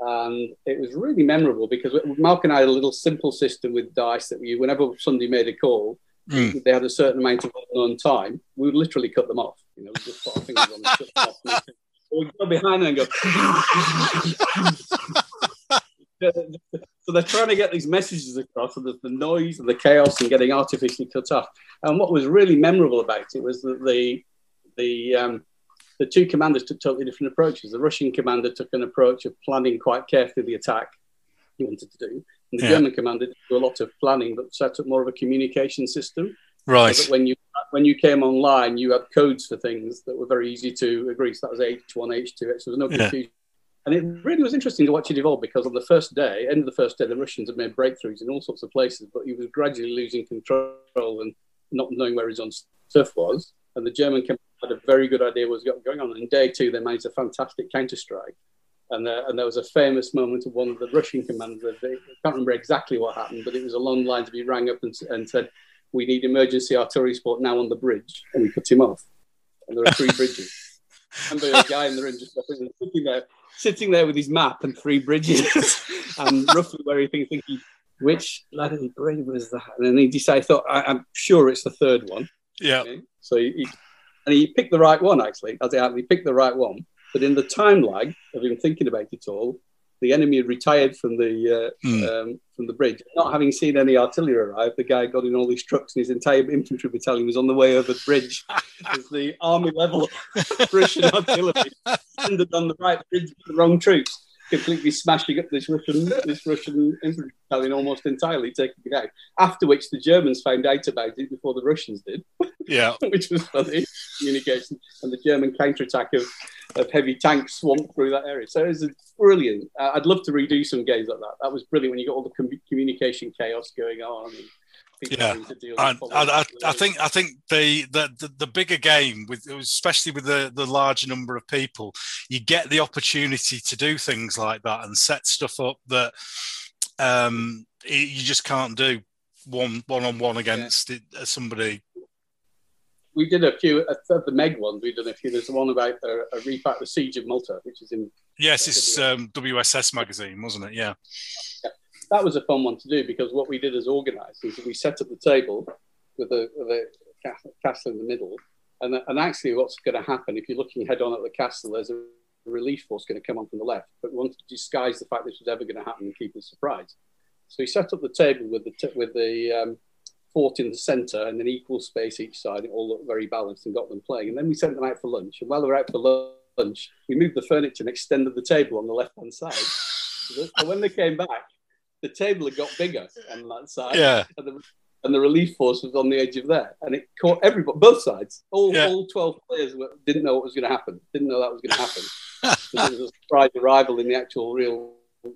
And it was really memorable because Mark and I had a little simple system with dice that we, whenever somebody made a call, mm. they had a certain amount of unknown time, we would literally cut them off. You know, we just put our fingers on and cut them off. [LAUGHS] We'd go behind them and go. [LAUGHS] so they're trying to get these messages across, and there's the noise and the chaos and getting artificially cut off. And what was really memorable about it was that the the um, the two commanders took totally different approaches. The Russian commander took an approach of planning quite carefully the attack he wanted to do, and the yeah. German commander did a lot of planning, but set up more of a communication system. Right. So when you when you came online, you had codes for things that were very easy to agree. So that was H one, H two. So there was no confusion. Yeah. And it really was interesting to watch it evolve because on the first day, end of the first day, the Russians had made breakthroughs in all sorts of places, but he was gradually losing control and not knowing where his own stuff was. And the German had a very good idea what was going on. And day two, they managed a fantastic counter strike. And, uh, and there was a famous moment of one of the Russian commanders. I can't remember exactly what happened, but it was along the lines of he rang up and, and said, "We need emergency artillery support now on the bridge," and we cut him off. And there are three bridges. [LAUGHS] And a guy in the room just sitting there sitting there with his map and three bridges [LAUGHS] and roughly where he thinks, thinking, which bloody bridge was that? And then he decided, I thought, I, am sure it's the third one. Yeah. Okay? So he, he, and he picked the right one, actually, as it happened. He picked the right one. But in the time lag of him thinking about it all, the enemy had retired from the uh, mm. um, from the bridge. Not having seen any artillery arrive, the guy got in all these trucks, and his entire infantry battalion was on the way over the bridge [LAUGHS] as the army level Russian artillery [LAUGHS] landed on the right bridge with the wrong troops, completely smashing up this Russian this Russian infantry battalion almost entirely, taking it out. After which the Germans found out about it before the Russians did. Yeah, [LAUGHS] which was funny communication, and the German counterattack of of heavy tanks swamped through that area. So it was brilliant. Uh, I'd love to redo some games like that. That was brilliant when you got all the com- communication chaos going on. Yeah, I, I, I, think I think the, the the bigger game with especially with the the larger number of people, you get the opportunity to do things like that and set stuff up that um, you just can't do one one on one against yeah. it, uh, somebody we did a few of the Meg ones. We've done a few. There's one about a, a repack, the Siege of Malta, which is in. Yes, it's um, WSS magazine, wasn't it? Yeah. yeah. That was a fun one to do because what we did as organisers, we set up the table with the, with the castle in the middle, and, and actually, what's going to happen if you're looking head on at the castle? There's a relief force going to come on from the left, but we wanted to disguise the fact this was ever going to happen and keep us surprised. So we set up the table with the t- with the um, fought in the centre and then equal space each side. It all looked very balanced and got them playing. And then we sent them out for lunch. And while they were out for lunch, we moved the furniture and extended the table on the left hand side. so when they came back, the table had got bigger [LAUGHS] on that side. Yeah. And the, and the relief force was on the edge of there. And it caught everybody, both sides. All, yeah. all 12 players were, didn't know what was going to happen, didn't know that was going to happen. [LAUGHS] there was a surprise arrival in the actual real,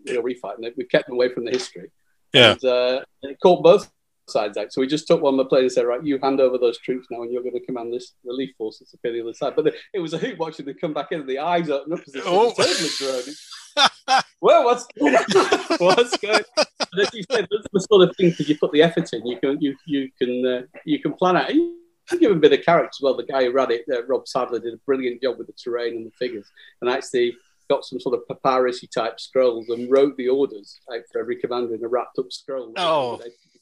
real refight. And we kept them away from the history. Yeah. And, uh, it caught both sides out. So we just took one of the players and said, right, you hand over those troops now and you're going to command this relief force that's appear the other side. But the, it was a hoot watching them come back in and the eyes open up as they oh. totally grown. Well, what's on? [LAUGHS] what's on? as you said, that's the sort of thing that you put the effort in. You can, you, you can, uh, you can plan out. to give a bit of character as well. The guy who ran it, uh, Rob Sadler, did a brilliant job with the terrain and the figures, and actually got some sort of papyrusy type scrolls and wrote the orders out for every commander in a wrapped up scroll. Oh,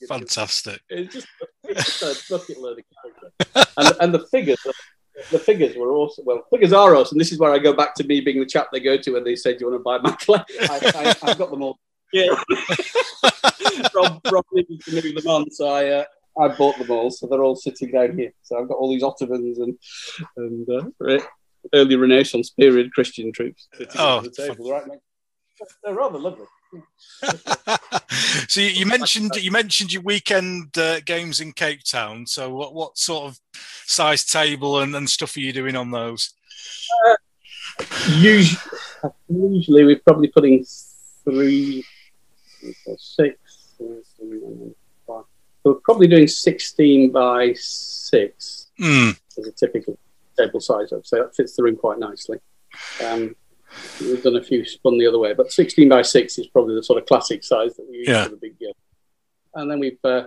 fantastic! It's just, it's just a bucket load of character, [LAUGHS] and, and the figures. The figures were awesome. Well, figures are awesome. This is where I go back to me being the chap they go to when they say, "Do you want to buy my clay?" I, I, I've got them all. Yeah, [LAUGHS] Rob, Rob needed to move them on, so I, uh, I bought them all. So they're all sitting down here. So I've got all these Ottomans and and uh, early Renaissance period Christian troops sitting Oh, at the table. Right. They're rather lovely. [LAUGHS] so you, you mentioned you mentioned your weekend uh, games in Cape Town. So what what sort of size table and, and stuff are you doing on those? Usually, usually we're probably putting three, six. We're probably doing 16 by 6 Hmm. as a typical table size. I'd say that fits the room quite nicely. Um, we've done a few spun the other way, but 16 by 6 is probably the sort of classic size that we use Yeah. for the big game. And then we've uh,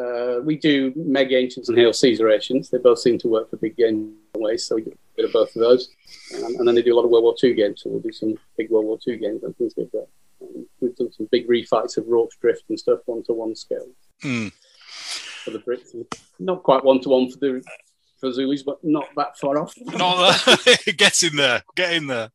uh, we do Meg Ancients and Hail Caesarations. They both seem to work for big game ways, so we do a bit of both of those. Um, and then they do a lot of World War II games, so we'll do some big World War II games and things like that. Um, we've done some big refights of Rorke's Drift and stuff, one to one scale Hmm. for the Brits. Not quite one to one for the for Zulus, but not that far off. Not that. [LAUGHS] get in there. Get in there.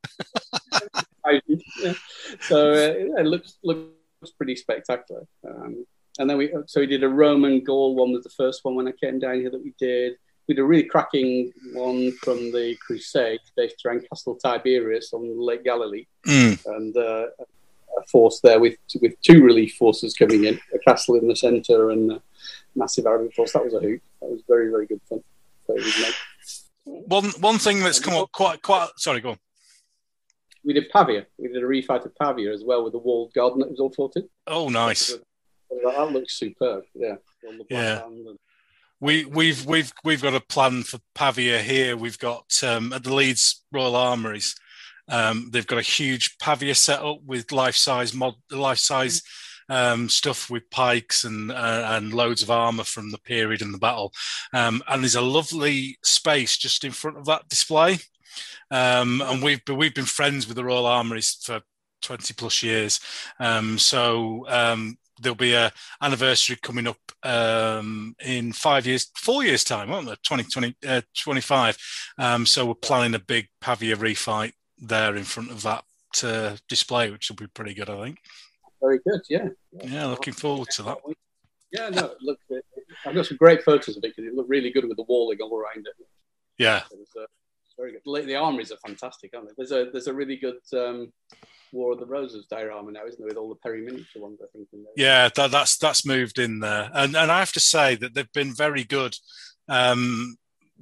yeah. [LAUGHS] So uh, it looks looks pretty spectacular. Um, and then we so we did a Roman Gaul one was the first one when I came down here that we did. We did a really cracking one from the Crusade based around Castle Tiberias on Lake Galilee, Hmm. and uh, a force there with with two relief forces coming in, a castle in the centre and a massive Arabic force. That was a hoot. That was very very good fun. So like- One one thing that's come up quite quite. Sorry, go on. we did Pavia. We did a refight of Pavia as well with the walled garden that was all in. Oh, nice. That looks superb. Yeah. On the black Yeah. We we've we've we've got a plan for Pavia here. We've got um, at the Leeds Royal Armories. Um, they've got a huge Pavia set up with life size mod, life size um, stuff with pikes and uh, and loads of armor from the period and the battle. Um, and there's a lovely space just in front of that display. Um, and we've been, we've been friends with the Royal Armories for 20 plus years. Um, so um, there'll be a anniversary coming up um, in five years, four years time, won't there? 2020, uh, 25. Um, so we're planning a big Pavia refight there in front of that uh, display, which will be pretty good, I think. Very good. Yeah. Yeah, looking forward to that. Yeah, no, it looked, I've got some great photos of it because it looked really good with the walling all around it. Yeah, It was, uh, very good. The armories are fantastic, aren't they? There's a there's a really good um, War of the Roses diorama now, isn't there, with all the Perry miniature ones? I think. In there. yeah, that, that's that's moved in there, and and I have to say that they've been very good um,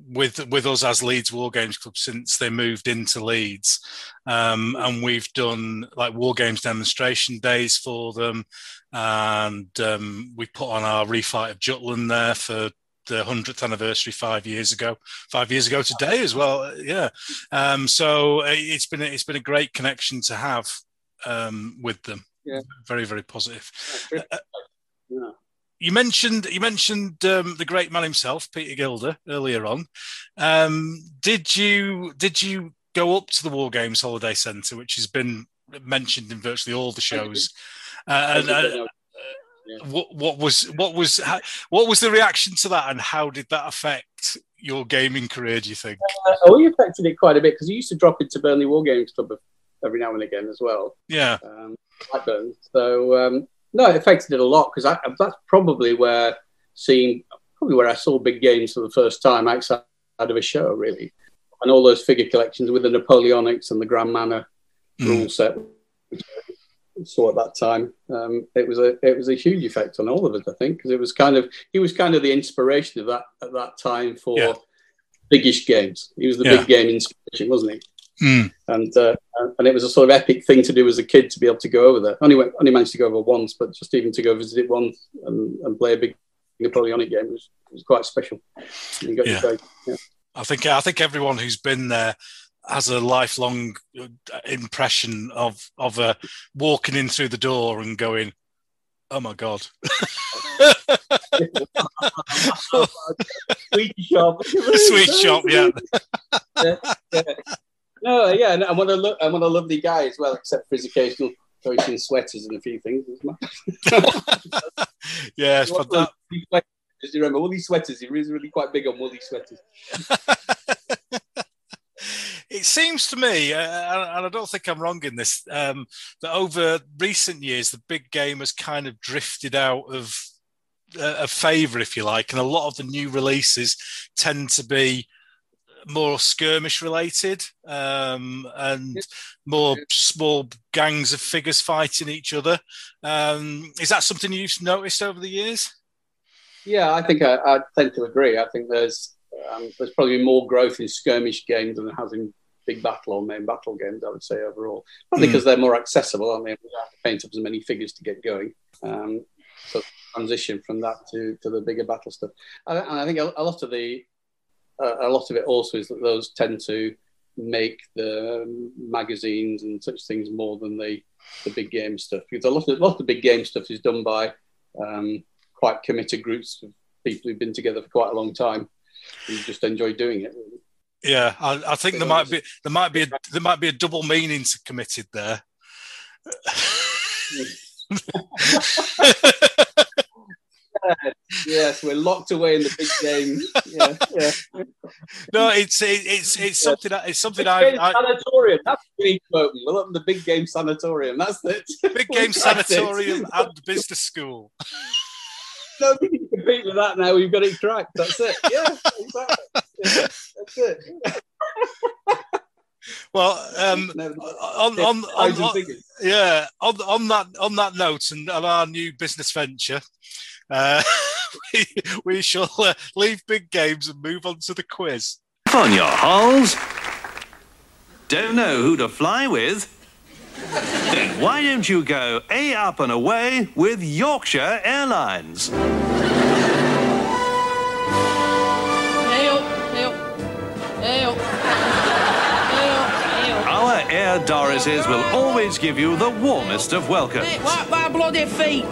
with with us as Leeds War Games Club since they moved into Leeds, um, and we've done like War Games demonstration days for them, and um, we put on our refight of Jutland there for the hundredth anniversary five years ago. Five years ago today as well, yeah. Um, so uh, it's been a, it's been a great connection to have um, with them. Yeah. very very positive. That's yeah. You mentioned you mentioned um, the great man himself, Peter Gilder, earlier on. Um, did you did you go up to the War Games Holiday Centre, which has been mentioned in virtually all the shows? Uh, and, uh, what, what was what was how, what was the reaction to that, and how did that affect your gaming career? Do you think? Uh, we affected it quite a bit because you used to drop into Burnley War Games Club every now and again as well. Yeah, um, Blackburn. So um, no, it affected it a lot because that's probably where seeing probably where I saw big games for the first time outside of a show, really, and all those figure collections with the Napoleonics and the Grand Manner Mm. rule set. Which I saw at that time, um, it was a it was a huge effect on all of us, I think, because it was kind of he was kind of the inspiration of that at that time for Yeah. biggish games. He was the Yeah. big game inspiration, wasn't he? Mm. and uh, and it was a sort of epic thing to do as a kid to be able to go over there. Only went, only managed to go over once, but just even to go visit it once and, and play a big Napoleonic game was, was quite special. You got Yeah. yeah. I think I think everyone who's been there has a lifelong uh, impression of of uh, walking in through the door and going, "Oh my god." [LAUGHS] Sweet shop. [LAUGHS] Sweet shop, yeah. [LAUGHS] yeah, yeah. No, yeah, and I'm one of lo- one of a lovely guy as well, except for his occasional poaching sweaters and a few things. [LAUGHS] yes, but that, Just remember, woolly sweaters. He was really quite big on woolly sweaters. [LAUGHS] it seems to me, uh, and I don't think I'm wrong in this, um, that over recent years the big game has kind of drifted out of uh, a favour, if you like, and a lot of the new releases tend to be more skirmish related um, and more small gangs of figures fighting each other. Um, is that something you've noticed over the years? Yeah, I think I, I tend to agree. I think there's um, there's probably more growth in skirmish games than there has in big battle or main battle games. I would say overall, probably because mm. they're more accessible. I mean, we have to paint up as many figures to get going. Um, so transition from that to, to the bigger battle stuff. And I think a, a lot of the a lot of it also is that those tend to make the magazines and such things more than the the big game stuff because a lot of a lot of the big game stuff is done by um, quite committed groups of people who've been together for quite a long time who just enjoy doing it. Really. Yeah, I, I think so there might be there might be a, there might be a double meaning to committed there. [LAUGHS] [LAUGHS] [LAUGHS] [LAUGHS] yes, we're locked away in the big game. Yeah, yeah. No, it's it, it's it's something it's something I, I sanatorium. That's really. We're up in the big game sanatorium. That's it. Big game [LAUGHS] sanatorium and business school. [LAUGHS] Nobody can compete with that now. We've got it cracked. That's it. Yeah, exactly. Yeah, that's it. Well, um, on, on, on, on, yeah, on, on that on that note, and on our new business venture, uh, [LAUGHS] we, we, shall uh, leave big games and move on to the quiz. On your holes. Don't know who to fly with? then why don't you go A up and away with Yorkshire Airlines? Our Air Dorises will always give you the warmest of welcomes. Wipe my bloody feet!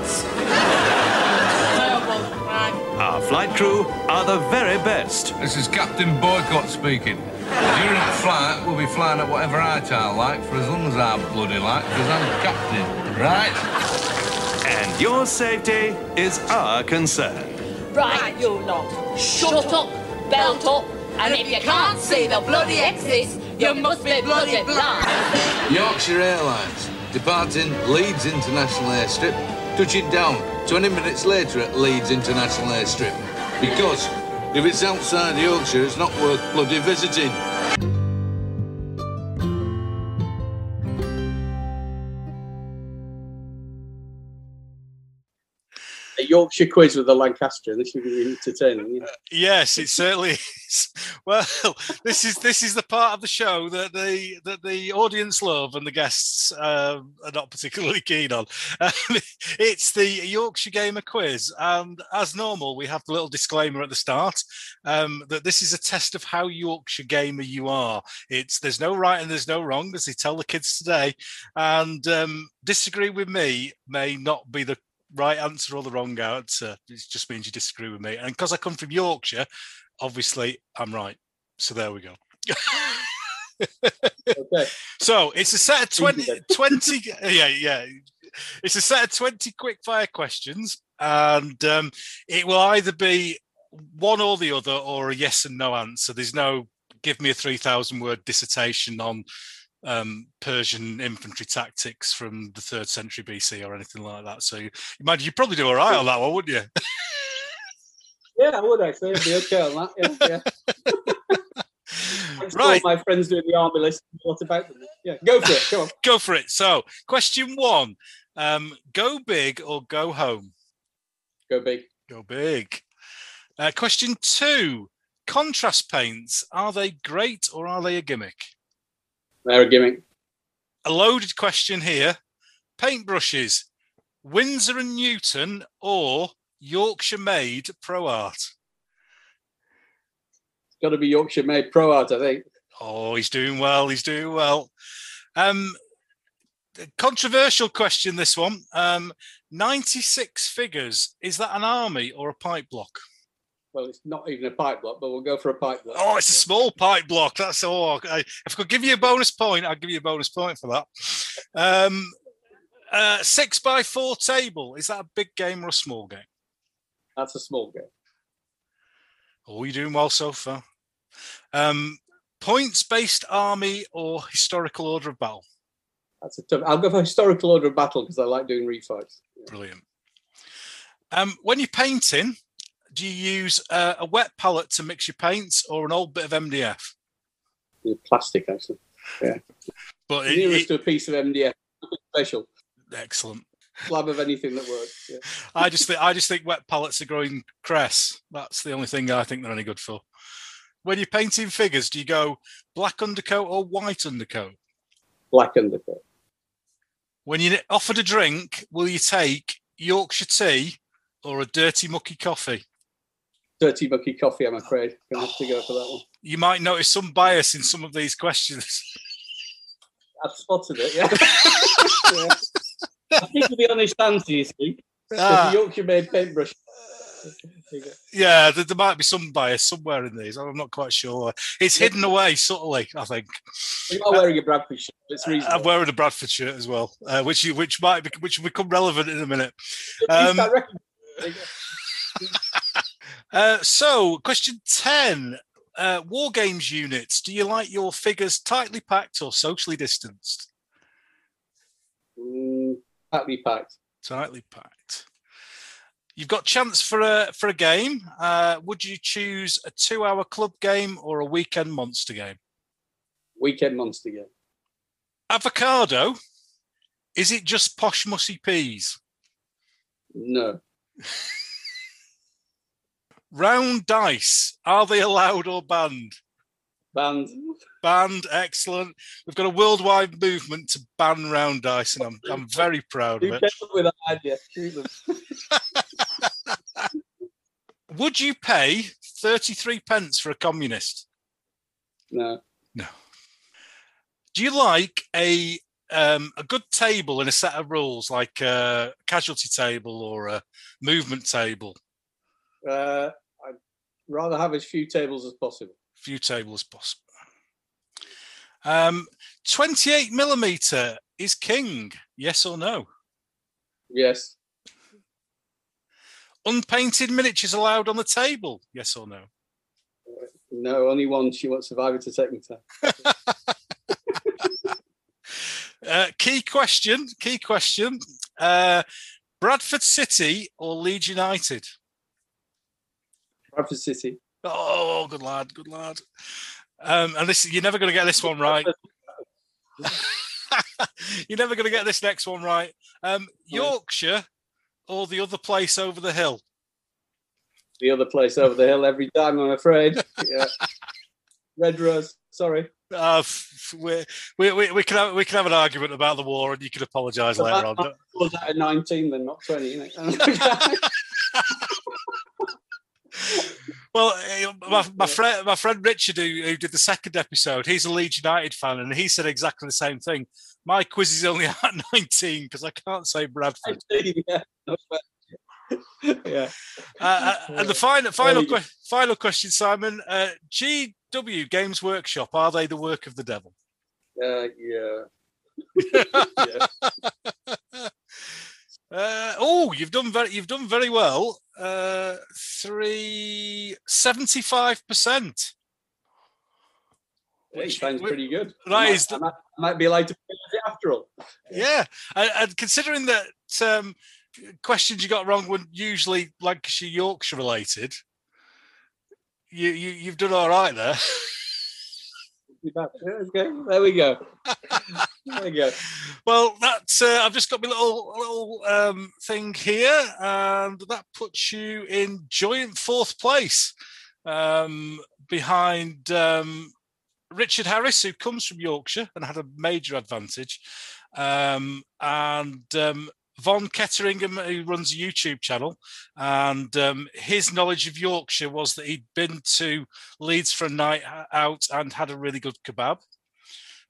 Our flight crew are the very best. This is Captain Boycott speaking. During the flight, we'll be flying at whatever height I like for as long as I bloody like, because I'm captain, right? And your safety is our concern. Right, you lot. Shut up, belt up, and if you can't see the bloody exits, you must be bloody blind. Yorkshire Airlines, departing Leeds International Airstrip, touching down 20 minutes later at Leeds International Airstrip. Because if it's outside Yorkshire, it's not worth bloody visiting. Yorkshire quiz with a Lancastrian. This would be entertaining. Yeah. Uh, yes, it certainly is. [LAUGHS] Well, this is this is the part of the show that the that the audience love and the guests um, are not particularly [LAUGHS] keen on. Um, [LAUGHS] it's the Yorkshire Gamer quiz, and as normal, we have the little disclaimer at the start um, that this is a test of how Yorkshire gamer you are. It's there's no right and there's no wrong, as they tell the kids today, and um, disagree with me may not be the right answer or the wrong answer. It just means you disagree with me. And because I come from Yorkshire, obviously I'm right. So there we go. [LAUGHS] okay. So it's a set of 20, [LAUGHS] 20 yeah, yeah. It's a set of 20 quick fire questions. And um, it will either be one or the other or a yes and no answer. There's no give me a 3,000 word dissertation on um, Persian infantry tactics from the third century BC or anything like that. So you imagine you'd probably do all right on that one, wouldn't you? yeah, I would actually. I'd be okay on that. Yeah, yeah. [LAUGHS] right. my friends doing the army list. What about them? Yeah, go for it. Go on. [LAUGHS] go for it. So, question one: um, Go big or go home? Go big. Go big. Uh, question two: Contrast paints are they great or are they a gimmick? They're a gimmick. A loaded question here. Paintbrushes, Winsor and Newton or Yorkshire made Pro Art? It's got to be Yorkshire made Pro Art, I think. Oh, he's doing well. He's doing well. Um, controversial question. This one. Um, Ninety-six figures. Is that an army or a pike block? Well, it's not even a pike block, but we'll go for a pike block. Oh, it's a small pike block. That's all. I, if I could give you a bonus point, I'd give you a bonus point for that. Um, uh, six by four table. Is that a big game or a small game? That's a small game. Oh, you're doing well so far. Um, points based army or historical order of battle? That's a tough. I'll go for historical order of battle because I like doing refights. Brilliant. Um, when you're painting, do you use uh, a wet palette to mix your paints or an old bit of MDF? Yeah, plastic, actually. Yeah. but it, Nearest it- to a piece of MDF. Special. excellent. Slab of anything that works. Yeah. I just think I just think wet pallets are growing cress. That's the only thing I think they're any good for. When you're painting figures, do you go black undercoat or white undercoat? Black undercoat. When you're offered a drink, will you take Yorkshire tea or a dirty mucky coffee? Dirty mucky coffee, I'm afraid. Gonna have to go for that one. You might notice some bias in some of these questions. I've spotted it, yeah. yeah. [LAUGHS] I think the honest answer, you see. Ah. The Yorkshire made paintbrush. Yeah, there, there might be some bias somewhere in these. I'm not quite sure. It's hidden away subtly, I think. You are wearing a Bradford shirt. It's I'm wearing a Bradford shirt as well, uh, which you, which might be, which will become relevant in a minute. Um, [LAUGHS] I reckon- there you go. Uh, so, question ten: uh, War games units. Do you like your figures tightly packed or socially distanced? Mm, tightly packed. Tightly packed. You've got chance for a for a game. Uh, would you choose a two-hour club game or a weekend monster game? Weekend monster game. Avocado. Is it just posh mussy peas? No. [LAUGHS] Round dice. Are they allowed or banned? Band. Banned. Excellent. We've got a worldwide movement to ban round dice, and I'm I'm very proud of it. with that idea? [LAUGHS] Would you pay 33 pence for a communist? No. No. Do you like a um, a good table and a set of rules, like a casualty table or a movement table? Uh, I'd rather have as few tables as possible. Few tables possible. Um, 28 millimeter is king. Yes or no? Yes. Unpainted miniatures allowed on the table. Yes or no? No, only one. She wants Survivor to take me to. [LAUGHS] Uh, key question. Key question. Uh, Bradford City or Leeds United? Bradford City. Oh, good lad, good lad. Um, and this, you're never going to get this one [LAUGHS] right. [LAUGHS] you're never going to get this next one right. Um, Yorkshire or the other place over the hill? The other place over the hill every time, I'm afraid. [LAUGHS] Yeah. Red Rose. Sorry. Uh, we, we, we, we can have we can have an argument about the war, and you can apologise later on. Was that at 19 then, not 20? Well, eh, [LAUGHS] my, my friend my friend Richard, who, who did the second episode, he's a Leeds United fan, and he said exactly the same thing. My quiz is only [LAUGHS] at 19 because I can't say Bradford. [LAUGHS] yeah. yeah. Uh, uh, and the final final que- final question, Simon. Uh, GW Games Workshop are they the work of the devil? Uh, yeah. yeah. Uh, oh, you've done very you've done very well. Uh, three seventy five percent. Hey, sounds pretty good. That I might, I might, I might be allowed to it after all. Yeah, and, and considering that um, questions you got wrong were usually Lancashire Yorkshire related, you, you you've done all right there. [LAUGHS] Okay, there we go. there we go. [LAUGHS] Well, that's uh, I've just got my little little um, thing here, and that puts you in joint fourth place, um, behind um, Richard Harris, who comes from Yorkshire and had a major advantage, um, and um, Von Ketteringham, who runs a YouTube channel, and um, his knowledge of Yorkshire was that he'd been to Leeds for a night out and had a really good kebab.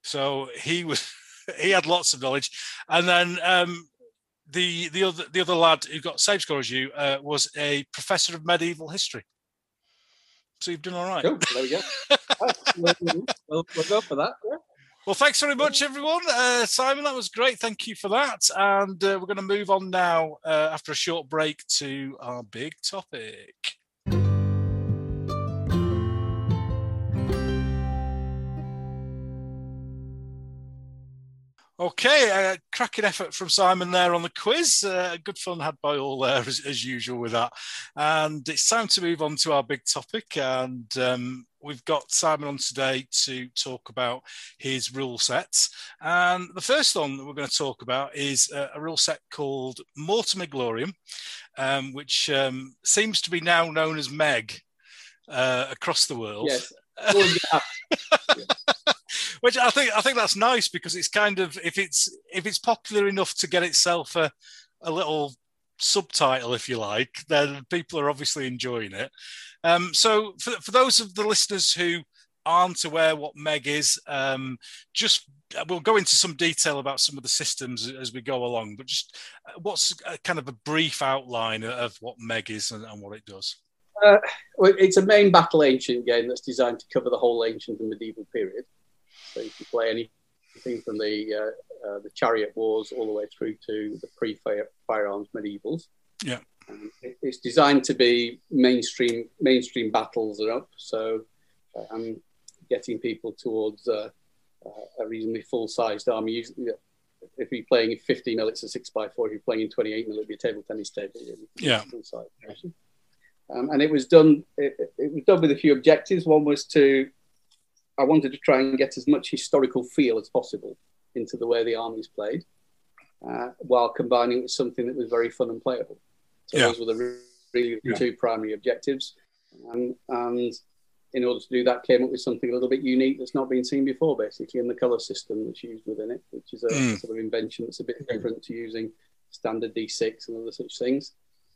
So he was [LAUGHS] he had lots of knowledge. And then um, the the other the other lad who got same score as you uh, was a professor of medieval history. So you've done all right. Cool. There we go. [LAUGHS] we'll, we'll, we'll go for that. Yeah. Well, thanks very much, everyone. Uh, Simon, that was great. Thank you for that. And uh, we're going to move on now, uh, after a short break, to our big topic. Okay, uh, cracking effort from Simon there on the quiz. Uh, good fun had by all there as, as, usual with that. And it's time to move on to our big topic. And um, we've got Simon on today to talk about his rule sets. And the first one that we're going to talk about is a, a rule set called Mortem et Gloriam, um, which um, seems to be now known as Meg uh, across the world. Yes. [LAUGHS] Well, yeah. which I think I think that's nice because it's kind of if it's if it's popular enough to get itself a, a little subtitle, if you like, then people are obviously enjoying it. Um, so for, for those of the listeners who aren't aware what Meg is, um, just we'll go into some detail about some of the systems as we go along. But just uh, what's a, kind of a brief outline of what Meg is and, and what it does? Uh, it's a main battle ancient game that's designed to cover the whole ancient and medieval period. So you can play anything from the uh, uh, the chariot wars all the way through to the pre-firearms medievals. Yeah, um, it, it's designed to be mainstream mainstream battles are up. So um, getting people towards uh, uh a reasonably full-sized army. Usually, if you're playing in 15 mil, it's a six by four. If you're playing in 28 mil, it'd be a table tennis table. Yeah. Um, and it was done. It, it, was done with a few objectives. One was to I wanted to try and get as much historical feel as possible into the way the armies played, uh, while combining it with something that was very fun and playable. So yeah. those were the really yeah. two primary objectives, and, and in order to do that, came up with something a little bit unique that's not been seen before, basically, in the color system that's used within it, which is a mm. sort of invention that's a bit different to using standard D6 and other such things.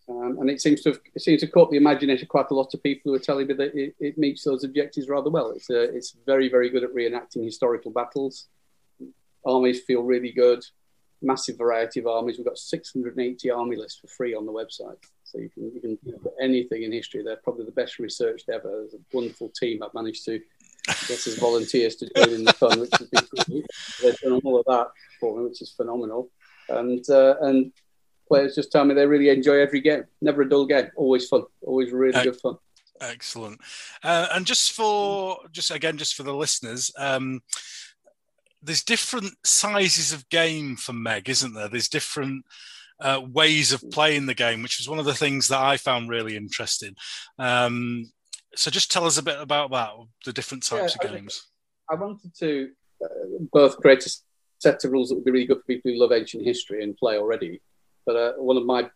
Um, and it seems to have, it seems to caught the imagination of quite a lot of people who are telling me that it, it, meets those objectives rather well. It's uh, it's very very good at reenacting historical battles. Armies feel really good. Massive variety of armies. We've got 680 army lists for free on the website, so you can you can put anything in history. They're probably the best researched ever. There's a wonderful team I've managed to get as volunteers to join in the fun, which has been great. They've done all of that for me, which is phenomenal. And uh, and players just tell me they really enjoy every game. Never a dull game. Always fun. Always really good fun. Excellent. Uh, and just for just again, just for the listeners, um, there's different sizes of game for Meg, isn't there? There's different uh, ways of playing the game, which was one of the things that I found really interesting. Um, so just tell us a bit about that, the different types yeah, of games. I wanted to uh, both create a set of rules that would be really good for people who love ancient history and play already, but uh, one of my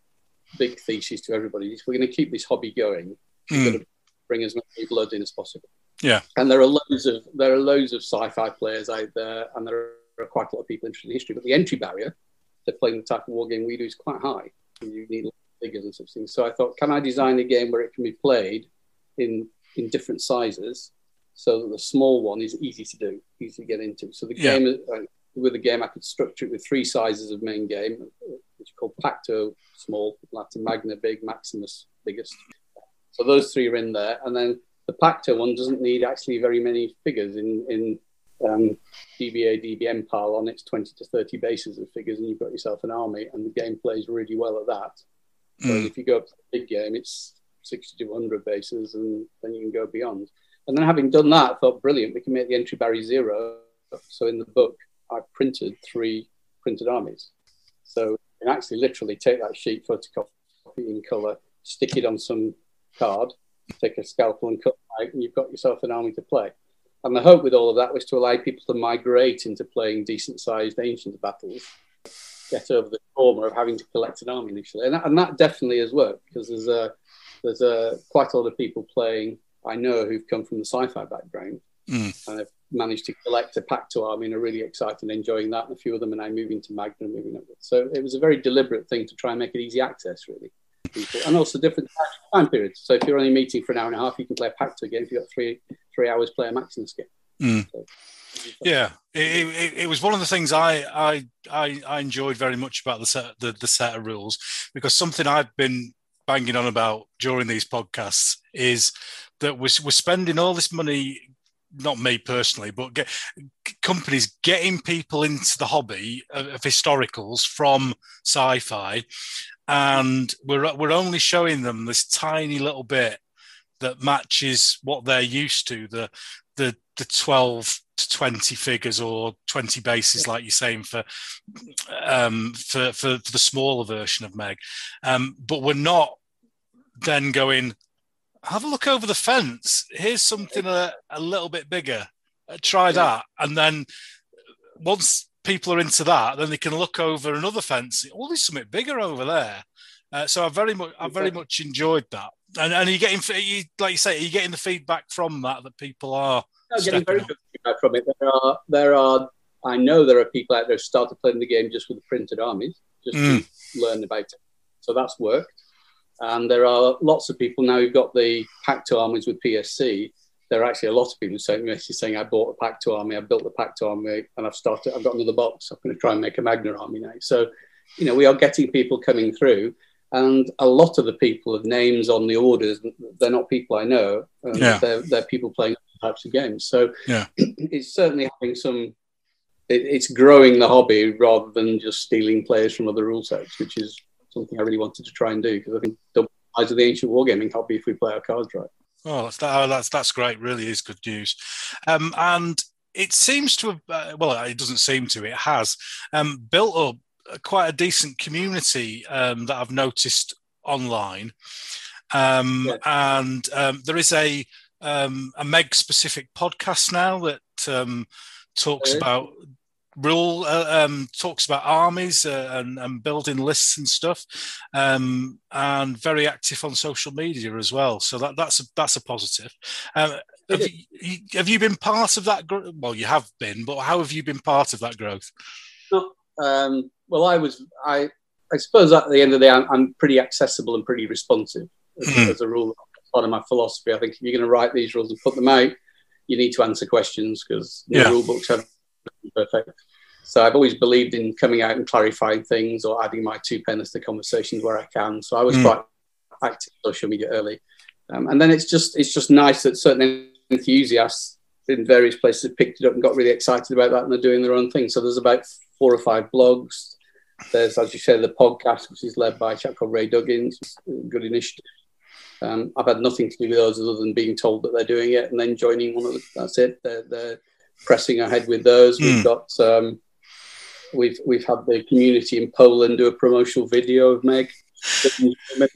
big theses to everybody is we're going to keep this hobby going. We're going to bring as many blood in as possible. Yeah. And there are loads of there are loads of sci-fi players out there, and there are quite a lot of people interested in history. But the entry barrier to playing the type of war game we do is quite high. You need figures and such things. So I thought, can I design a game where it can be played in in different sizes, so that the small one is easy to do, easy to get into. So the yeah. game uh, with the game, I could structure it with three sizes of main game, which is called Pacto, small, Latin Magna, big, Maximus, biggest. So those three are in there. And then the Pacto one doesn't need actually very many figures in, in um, DBA, DBM pile on its 20 to 30 bases of figures, and you've got yourself an army, and the game plays really well at that. So mm. if you go up to the big game, it's 60 to 100 bases, and then you can go beyond. And then having done that, I thought, brilliant, we can make the entry barrier zero. So in the book, I printed three printed armies. So you can actually literally take that sheet, photocopy in colour, stick it on some card, take a scalpel and cut it, and you've got yourself an army to play. And the hope with all of that was to allow people to migrate into playing decent sized ancient battles, get over the trauma of having to collect an army initially. And that, and that definitely has worked because there's a, there's a, quite a lot of people playing, I know, who've come from the sci fi background mm. and have managed to collect a Pacto army and are really excited and enjoying that. And a few of them are now moving to Magna and moving upwards. So it was a very deliberate thing to try and make it easy access, really. People. And also different time periods. So if you're only meeting for an hour and a half, you can play a Pacto game. If you've got three three hours, play a Maximus game. Mm. So, Yeah, it, it, it was one of the things I, I I I enjoyed very much about the set the, the set of rules because something I've been banging on about during these podcasts is that we're, we're spending all this money not me personally but get, companies getting people into the hobby of, of historicals from sci-fi and we're we're only showing them this tiny little bit that matches what they're used to the the the 12 to 20 figures or 20 bases like you're saying for um for for, for the smaller version of meg. Um but we're not then going have a look over the fence. Here's something a, a little bit bigger. Uh, try that. And then once people are into that then they can look over another fence oh there's something bigger over there uh, so I very much, I very much enjoyed that, and and are you getting, you, like you say, are you getting the feedback from that that people are getting very up? good feedback from it. There are, there are, I know there are people out there who started playing the game just with the printed armies, just Mm. to learn about it. So that's worked. And there are lots of people now who've got the Pacto armies with PSC. There are actually a lot of people saying, messages saying, I bought a Pacto army, I built the Pacto army, and I've started, I've got another box. I'm going to try and make a Magna army now. So, you know, we are getting people coming through. And a lot of the people have names on the orders, they're not people I know. Um, Yeah. they're, they're people playing other types of games. So Yeah. [CLEARS THROAT] it's certainly having some, it, it's growing the hobby rather than just stealing players from other rule sets, which is something I really wanted to try and do because I think double the size of the ancient wargaming hobby if we play our cards right. Oh, that's that, oh, that's that's great. Really is good news. Um, and it seems to have, uh, well, it doesn't seem to. It has um, built up quite a decent community um, that I've noticed online. Um, Yeah. And um, there is a um, a Meg specific podcast now that um, talks about rule uh, um, talks about armies uh, and, and building lists and stuff um, and very active on social media as well so that that's a, that's a positive um, have, you, have you been part of that gro- well you have been but how have you been part of that growth Um, well, I was, I, I suppose at the end of the day, I'm, I'm pretty accessible and pretty responsive as, Mhm. as a rule. Part of my philosophy, I think if you're going to write these rules and put them out, you need to answer questions because the Yeah. rule books have perfect. So I've always believed in coming out and clarifying things or adding my two pence to conversations where I can. So I was Mm. quite active on social media early, um, and then it's just it's just nice that certain enthusiasts in various places have picked it up and got really excited about that and they're doing their own thing. So there's about four or five blogs. There's, as you say, the podcast, which is led by a chap called Ray Duggins. Good initiative. Um, I've had nothing to do with those other than being told that they're doing it and then joining one of the, that's it. They're, they're pressing ahead with those. Hmm. We've got um, we've we've had the community in Poland do a promotional video of Meg.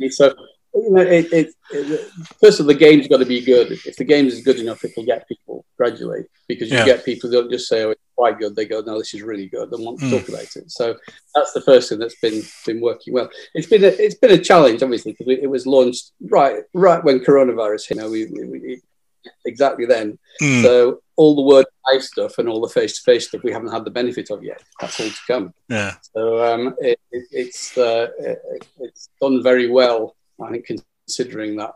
So you know, it, it, it, first of all, the game's got to be good. If the game is good enough, it'll get people gradually because you Yeah. get people who don't just say, "Oh, it's quite good." They go, "No, this is really good," and want to Mm. talk about it. So that's the first thing that's been been working well. It's been a, it's been a challenge, obviously, because it was launched right right when coronavirus hit. You know, we, we, we exactly then. Hmm, So all the word mouth stuff and all the face to face stuff we haven't had the benefit of yet. That's all to come. yeah So um, it, it, it's uh, it, it's done very well, I think, considering that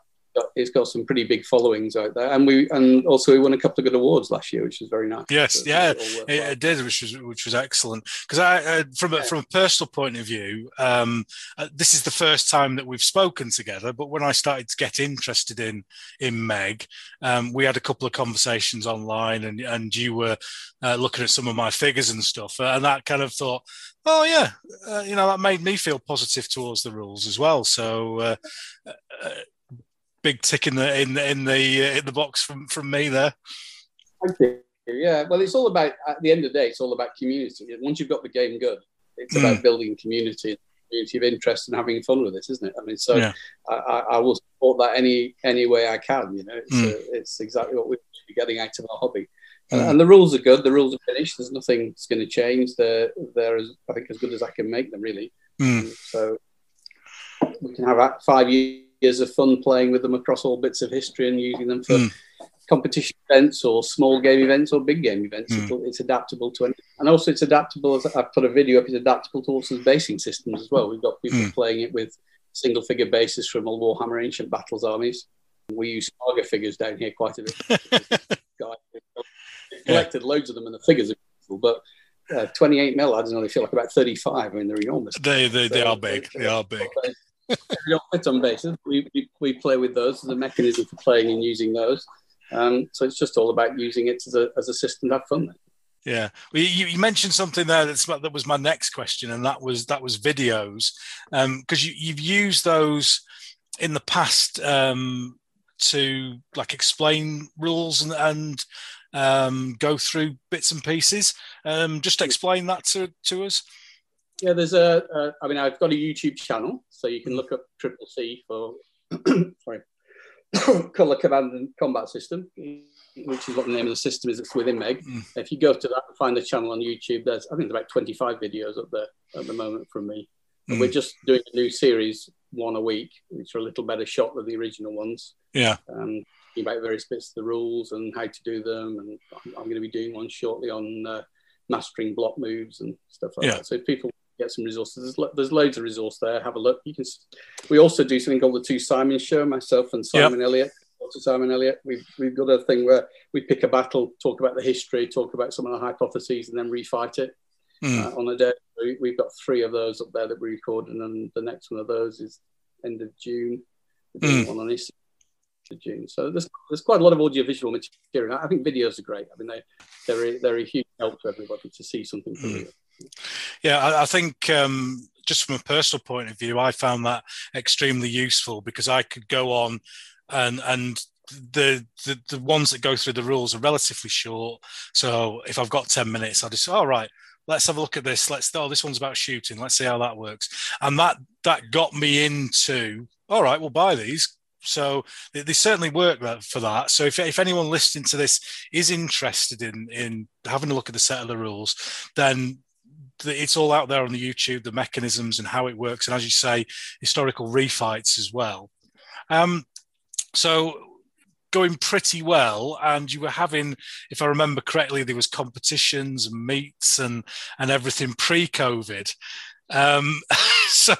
it's got some pretty big followings out there, and we and also we won a couple of good awards last year, which was very nice. Yes, So yeah, it It, did, which was which was excellent. Because I, uh, from a, Yeah. from a personal point of view, um, uh, this is the first time that we've spoken together. But when I started to get interested in in Meg, um, we had a couple of conversations online, and and you were uh, looking at some of my figures and stuff, uh, and that kind of thought, oh yeah, uh, you know, that made me feel positive towards the rules as well. So. Uh, uh, Big tick in the in the in the uh, in the box from from me there. Thank you. Yeah, well, it's all about at the end of the day, it's all about community. Once you've got the game good, it's Mm. about building community, community of interest, and having fun with this, isn't it? I mean, so Yeah. I, I, will support that any any way I can. You know, it's, Mm. uh, it's exactly what we're getting out of our hobby. And, Mm. and the rules are good. The rules are finished. There's nothing that's going to change. They're they're as, I think as good as I can make them, really. Mm. So we can have five years of fun playing with them across all bits of history and using them for Mm. competition events or small game events or big game events. Mm. It's adaptable to any, and also it's adaptable. As I've put a video up. It's adaptable to all sorts of basing systems as well. We've got people Mm. playing it with single figure bases from all Warhammer Ancient Battles armies. We use Saga figures down here quite a bit. [LAUGHS] Collected loads of them, and the figures are beautiful. But uh, 28 mil, I don't know, they feel like about 35. I mean, they're enormous. They they, they are big. They are big. [LAUGHS] they don't fit on bases. We, we, we play with those. as a mechanism for playing and using those. Um, so it's just all about using it as a, as a system to have fun. Yeah, well, you, you mentioned something there that's that was my next question, and that was that was videos, because you, you've used those in the past um, to like explain rules and, and um, go through bits and pieces. Um, just explain that to to us. Yeah, there's a. I mean, I've got a YouTube channel, so you can look up Triple C for [COUGHS] sorry, [COUGHS] color command and combat system, which is what the name of the system is. It's within Meg. Mm. If you go to that and find the channel on YouTube, there's I think there's about 25 videos up there at the moment from me. And Mm. we're just doing a new series, one a week, which are a little better shot than the original ones. Yeah, um, about various bits of the rules and how to do them. And I'm, I'm going to be doing one shortly on uh, mastering block moves and stuff like Yeah. that. So if people get some resources, there's, lo- there's loads of resource there. Have a look. You can. s- We also do something called the Two Simon Show. Myself and Yep. Simon Elliott. Dr. Simon Elliott. We've we've got a thing where we pick a battle, talk about the history, talk about some of the hypotheses, and then refight it Mm. uh, on a day. We, we've got three of those up there that we record, and then the next one of those is end of June. Mm. one on of June. So there's there's quite a lot of audiovisual material. I think videos are great. I mean, they they're a, they're a huge help to everybody to see something Mm. Yeah. I, I think um, just from a personal point of view, I found that extremely useful because I could go on and and the, the the ones that go through the rules are relatively short. So if I've got ten minutes, I just all right, let's have a look at this. Let's oh, this one's about shooting. Let's see how that works. And that that got me into all right, we'll buy these. So they, they certainly work for that. So if, if anyone listening to this is interested in in having a look at the set of the rules, then the, it's all out there on the YouTube, the mechanisms and how it works, and as you say, historical refights as well. Um, so going pretty well, and you were having, if I remember correctly, there was competitions and meets and and everything pre-COVID. Um, [LAUGHS] so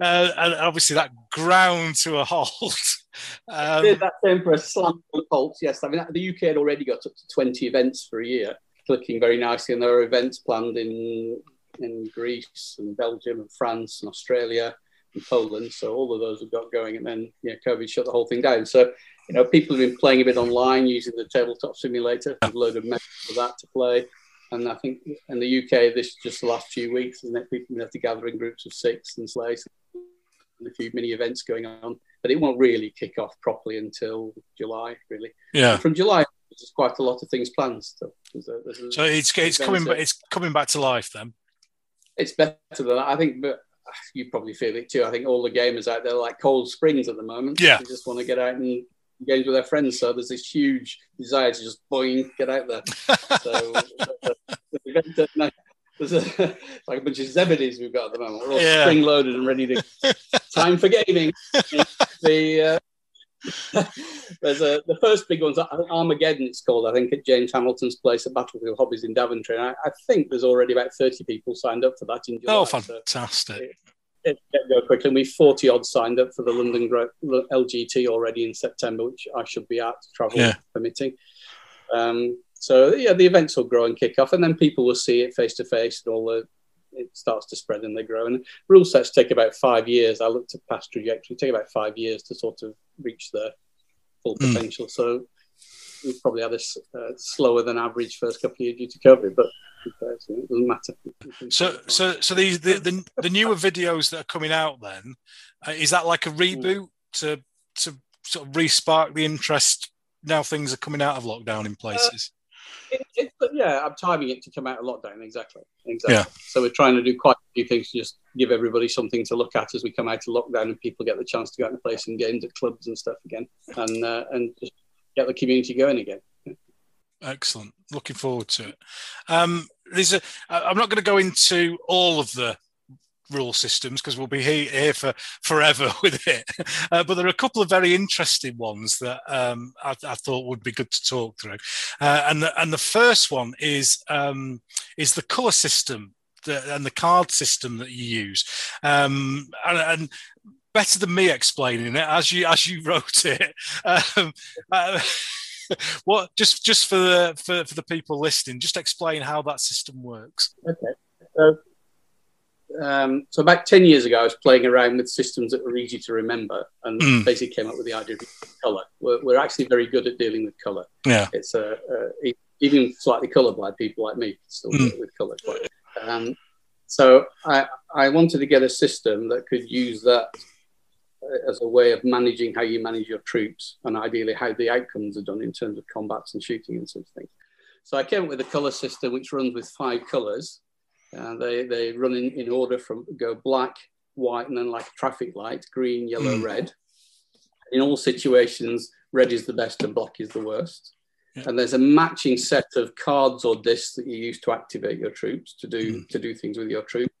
uh, and obviously that ground to a halt. [LAUGHS] Um, Yeah, that came for a slam halt. Yes, I mean the UK had already got up to 20 events for a year, clicking very nicely, and there are events planned in in Greece and Belgium and France and Australia and Poland. So all of those have got going, and then yeah, COVID shut the whole thing down. So you know, people have been playing a bit online using the tabletop simulator. There's a load of methods for that to play. And I think in the UK, this just the last few weeks, isn't it? People have to gather in groups of six and slays and a few mini events going on, but it won't really kick off properly until July, really. yeah. From July, there's quite a lot of things planned. So, there's a, there's a, So it's it's coming it's coming back to life then. It's better than that. I think, but you probably feel it too. I think all the gamers out there are like cold springs at the moment. Yeah. They just want to get out and games with their friends. So there's this huge desire to just boing, get out there. So [LAUGHS] the event at night- there's a, [LAUGHS] like a bunch of Zebedies we've got at the moment. We're all Yeah. spring loaded and ready to [LAUGHS] time for gaming. the uh, there's a the first big one's Armageddon. It's called I think at James Hamilton's place at Battlefield Hobbies in Daventry. And I, I think there's already about 30 people signed up for that in July. Oh, So fantastic! it can go quickly. And we've 40 odd signed up for the London LGT already in September, which I should be at, travel Yeah. permitting. Um, so, yeah, the events will grow and kick off, and then people will see it face to face, and all the it starts to spread and they grow. And rule sets take about five years. I looked at past trajectory, take about five years to sort of reach their full Mm. potential. So, we've probably had a s- uh, slower than average first couple of years due to COVID, but it doesn't matter. So so so these the, the the newer videos that are coming out then uh, is that like a reboot to to sort of re-spark the interest now things are coming out of lockdown in places. It, it, yeah, I'm timing it to come out of lockdown. Exactly. Exactly. Yeah. So we're trying to do quite a few things to just give everybody something to look at as we come out of lockdown and people get the chance to go out and play some games at clubs and stuff again, and uh, and just get the community going again. Excellent. Looking forward to it. Um, there's a. I'm not going to go into all of the rule systems because we'll be here, here for forever [LAUGHS] with it. Uh, but there are a couple of very interesting ones that um, I, I thought would be good to talk through. Uh, and the, and the first one is um, is the color system and the card system that you use. Um, and, and better than me explaining it as you as you [LAUGHS] wrote it. Um, uh, [LAUGHS] what just just for the for, for the people listening, just explain how that system works. Okay. So, um, so about 10 years ago, I was playing around with systems that were easy to remember and Mm. basically came up with the idea of color. We're, we're actually very good at dealing with color. Yeah. It's a, a e- even slightly colorblind people like me still Mm. deal with color. quite- Um, so I, I wanted to get a system that could use that uh, as a way of managing how you manage your troops and ideally how the outcomes are done in terms of combats and shooting and such things. So I came up with a color system which runs with five colors. Uh, they, they run in, in order from go black, white, and then like a traffic light, green, yellow, Mm. red. In all situations, red is the best and black is the worst. Yeah. And there's a matching set of cards or discs that you use to activate your troops to do Mm. to do things with your troops.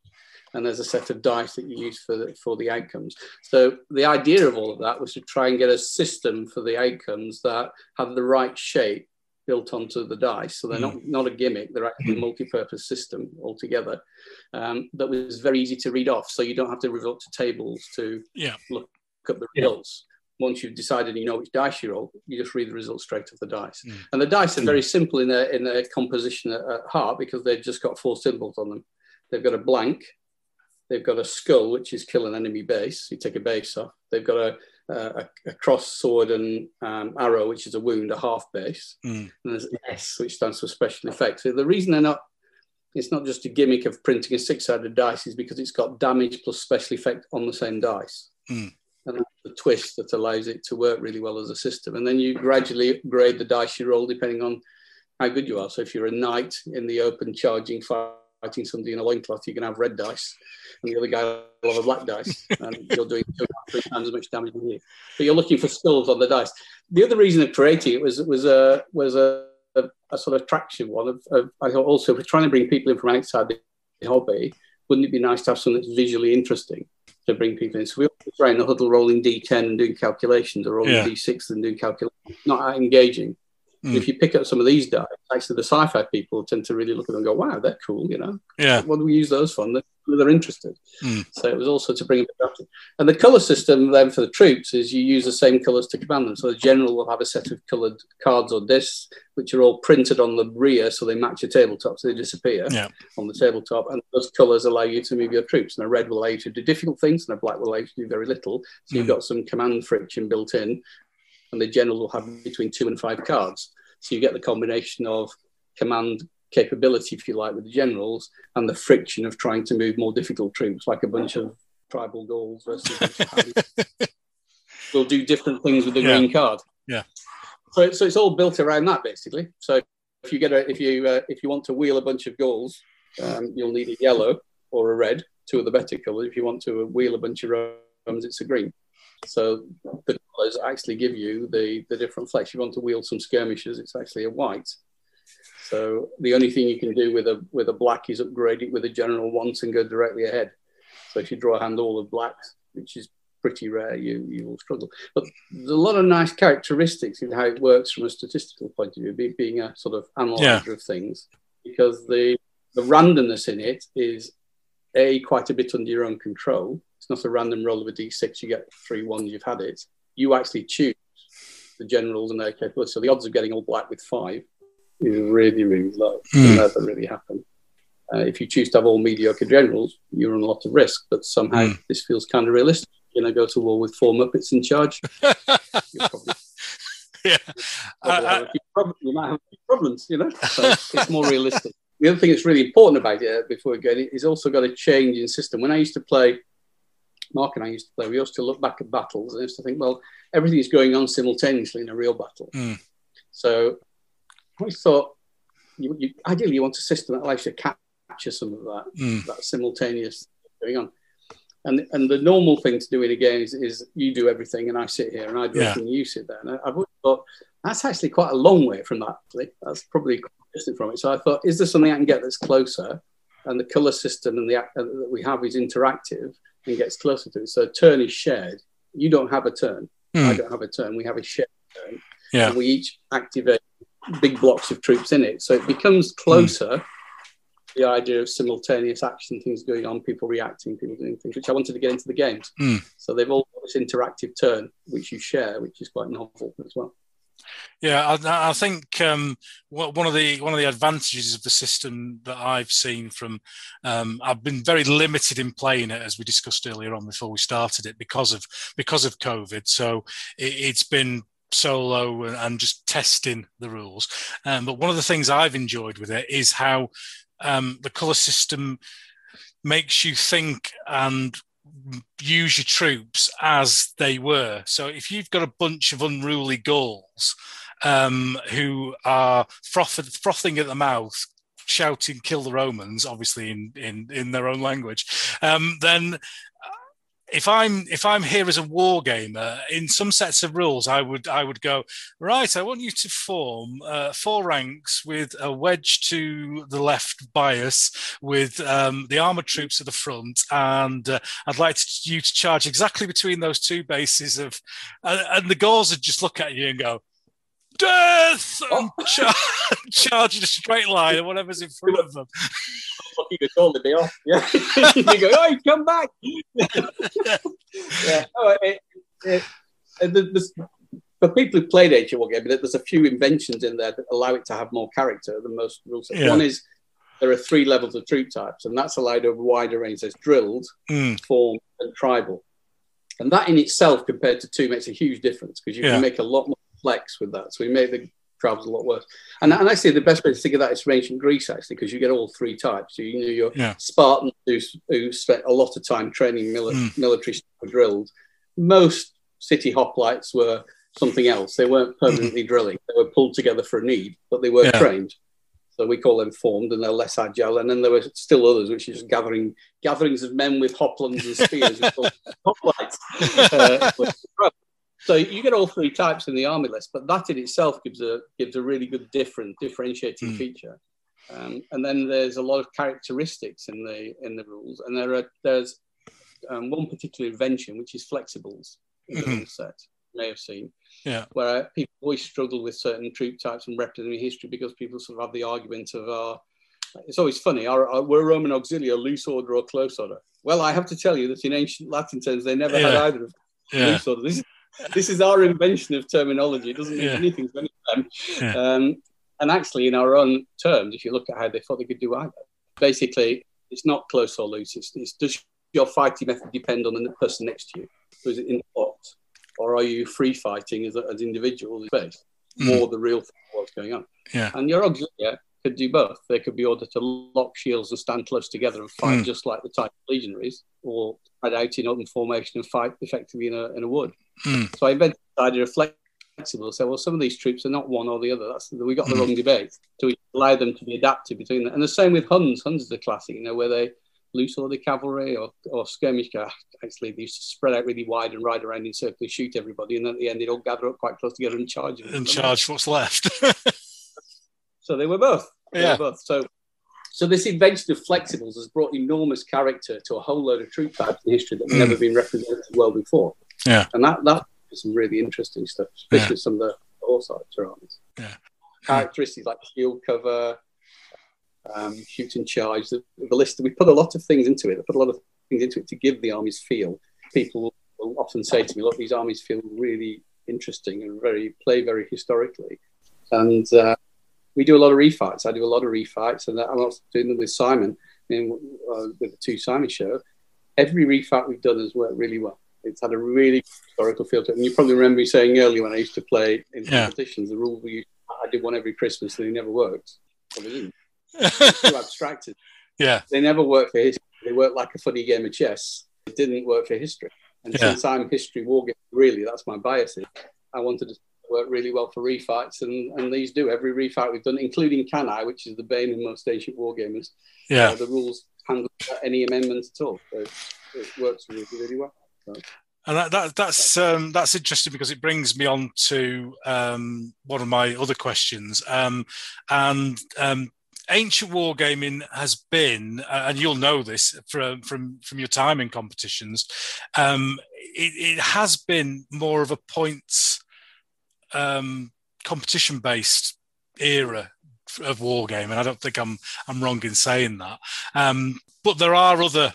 And there's a set of dice that you use for the, for the outcomes. So the idea of all of that was to try and get a system for the outcomes that have the right shape built onto the dice. So they're not, not a gimmick, they're actually a multi-purpose system altogether um, that was very easy to read off. So you don't have to resort to tables to Yeah. look up the results. Once you've decided you know which dice you roll, you just read the results straight off the dice. Mm. And the dice are very simple in their, in their composition at, at heart because they've just got four symbols on them. They've got a blank, they've got a skull, which is kill an enemy base. You take a base off. They've got a, a, a cross sword and um, arrow, which is a wound, a half base. Mm. And there's an S, which stands for special effects. So the reason they're not, it's not just a gimmick of printing a six-sided dice, is because it's got damage plus special effect on the same dice. Mm. And that's the twist that allows it to work really well as a system. And then you gradually upgrade the dice you roll depending on how good you are. So if you're a knight in the open charging, fighting somebody in a loincloth, you can have red dice, and the other guy will have a black dice, [LAUGHS] and you're doing two half, three times as much damage as you. But you're looking for skulls on the dice. The other reason of creating it was was a was a, a, a sort of attraction one. Of, of I thought also if we're trying to bring people in from outside the hobby, wouldn't it be nice to have something that's visually interesting to bring people in? So we always trying the huddle rolling D10 and doing calculations, or rolling Yeah. D6 and doing calculations. Not that engaging. Mm. If you pick up some of these dice, actually the sci-fi people tend to really look at them and go, "Wow, they're cool," you know. Yeah. What do we use those for? And they're, they're interested. Mm. So it was also to bring of attraction. And the color system then for the troops is you use the same colors to command them. So the general will have a set of colored cards or discs, which are all printed on the rear, so they match your tabletop, so they disappear Yeah. on the tabletop. And those colors allow you to move your troops. And a red will allow you to do difficult things, and a black will allow you to do very little. So you've Mm. got some command friction built in, and the general will have between two and five cards. So you get the combination of command capability, if you like, with the generals, and the friction of trying to move more difficult troops, like a bunch of tribal Gauls versus [LAUGHS] a bunch of Harriers. will do different things with the Yeah. green card. Yeah. So, so it's all built around that basically. So if you get a if you uh, if you want to wheel a bunch of Gauls, um, you'll need a yellow or a red, two of the better colours. If you want to wheel a bunch of Romans, it's a green. So the colours actually give you the the different flex. You want to wield some skirmishers, it's actually a white. So the only thing you can do with a with a black is upgrade it with a general once and go directly ahead. So if you draw a hand all of blacks, which is pretty rare, you you will struggle. But there's a lot of nice characteristics in how it works from a statistical point of view, be, being a sort of analyzer of things, because the the randomness in it is a quite a bit under your own control. It's not a random roll of a d6. You get three ones. You've had it. You actually choose the generals and their capabilities. So the odds of getting all black with five is really really low. It never really happen. Uh, if you choose to have all mediocre generals, you're run a lot of risk. But somehow Hmm. this feels kind of realistic. You know, go to war with four Muppets in charge. [LAUGHS] Probably yeah. probably I- have a few prob- you might have problems, you know. So it's more realistic. The other thing that's really important about it uh, before we get it is also got a change in system. When I used to play, Mark and I used to play, we used to look back at battles and used to think, well, everything is going on simultaneously in a real battle. Mm. So I thought, you, you, ideally, you want a system that allows you to capture some of that Mm. that simultaneous going on. And, and the normal thing to do in a game is, is you do everything and I sit here and I do Yeah. everything you sit there. And I- I've always thought that's actually quite a long way from that. Actually. That's probably quite distant from it. So I thought, is there something I can get that's closer? And the color system and the act- uh, that we have is interactive and gets closer to it. So turn is shared. You don't have a turn. I Mm. don't have a turn. We have a shared turn. Yeah. And we each activate big blocks of troops in it. So it becomes closer. The idea of simultaneous action, things going on, people reacting, people doing things, which I wanted to get into the games. Mm. So they've all got this interactive turn, which you share, which is quite novel as well. Yeah, I, I think um, one of the one of the advantages of the system that I've seen from um, I've been very limited in playing it as we discussed earlier on before we started it because of because of COVID. So it, has been solo and, just testing the rules. Um, but one of the things I've enjoyed with it is how um, the color system makes you think and use your troops as they were. So if you've got a bunch of unruly Gauls um, who are froth- frothing at the mouth, shouting "kill the Romans," obviously in in in their own language, um, then if I'm if I'm here as a war gamer, in some sets of rules, I would I would go right. I want you to form uh, four ranks with a wedge to the left bias, with um, the armored troops at the front, and uh, I'd like to, you to charge exactly between those two bases of, uh, and the Gauls would just look at you and go, death and oh. char- [LAUGHS] charge in a straight line or whatever's in front of them. Lucky to call the day off. Yeah, [LAUGHS] you go, oh, come back. [LAUGHS] yeah. Oh, it, it, it, for people who played Age of War game, there's a few inventions in there that allow it to have more character than most rules. Yeah. One is there are three levels of troop types, and that's allowed over a wider range. There's drilled, mm. form, and tribal. And that in itself, compared to two, makes a huge difference because you yeah. can make a lot more flex with that. So we made the travels a lot worse. And, and actually, the best way to think of that is from ancient Greece, actually, because you get all three types. So, you know, your yeah. Spartans who, who spent a lot of time training mili- mm. military drilled. Most city hoplites were something else. They weren't permanently mm. drilling. They were pulled together for a need, but they were yeah. trained. So we call them formed, and they're less agile. And then there were still others, which is just gathering gatherings of men with hoplons and spears, [LAUGHS] hoplites. Uh, so you get all three types in the army list, but that in itself gives a gives a really good different differentiating mm. feature. Um, and then there's a lot of characteristics in the in the rules, and there are there's um, one particular invention which is flexibles in the mm-hmm. set. You may have seen, yeah, where people always struggle with certain troop types and representing history because people sort of have the argument of our. Uh, it's always funny. Are, were Roman auxiliary loose order or close order? Well, I have to tell you that in ancient Latin terms, they never yeah. had either of yeah. loose order. This is this is our invention of terminology. It doesn't mean yeah. anything to anyone. Yeah. Um, and actually, in our own terms, if you look at how they thought they could do either, basically, it's not close or loose. It's, it's does your fighting method depend on the person next to you? Or is it in the plot? Or are you free fighting as, as individuals in space? Mm. More the real thing what's going on. Yeah. And your auxiliary could do both. They could be ordered to lock shields and stand close together and fight mm. just like the type of legionaries, or spread out in open formation and fight effectively in a, in a wood. Mm. So I invented the idea of flexible. So, well, some of these troops are not one or the other. That's we got the mm. wrong debate. So we allow them to be adapted between them. And the same with Huns. Huns is a classic, you know, where they loose order cavalry or, or skirmish. Actually, they used to spread out really wide and ride around in circles, shoot everybody, and then at the end they'd all gather up quite close together and charge. And charge what's left. [LAUGHS] so they were both. They yeah. Were both. So so this invention of flexibles has brought enormous character to a whole load of troop types in history that have mm. never been represented well before. Yeah. And that that is some really interesting stuff, especially yeah. some of the horse armies. Yeah. Characteristics like shield cover, um, shoot and charge, the, the list. We put a lot of things into it. I put a lot of things into it to give the armies feel. People will often say to me, "Look, these armies feel really interesting and very play very historically." And uh, we do a lot of refights. I do a lot of refights, and I'm also doing them with Simon, in, uh, with the two Simon show. Every refight we've done has worked really well. It's had a really historical feel to it. And you probably remember me saying earlier when I used to play in yeah. competitions, the rule we I did one every Christmas and they never worked. They didn't. [LAUGHS] too abstracted. Yeah. They never worked for history. They work like a funny game of chess. It didn't work for history. And yeah. since I'm history war game, really, that's my bias. I wanted to work really well for refights, and, and these do. Every refight we've done, including Cannae, which is the bane of most ancient wargamers. Yeah. Uh, the rules handle any amendments at all. So it works really, really well. And that, that that's um, that's interesting because it brings me on to um, one of my other questions. Um, and um, ancient wargaming has been, uh, and you'll know this from from from your time in competitions, um, it, it, has been more of a points um, competition based era of wargaming. I don't think I'm I'm wrong in saying that. But there are other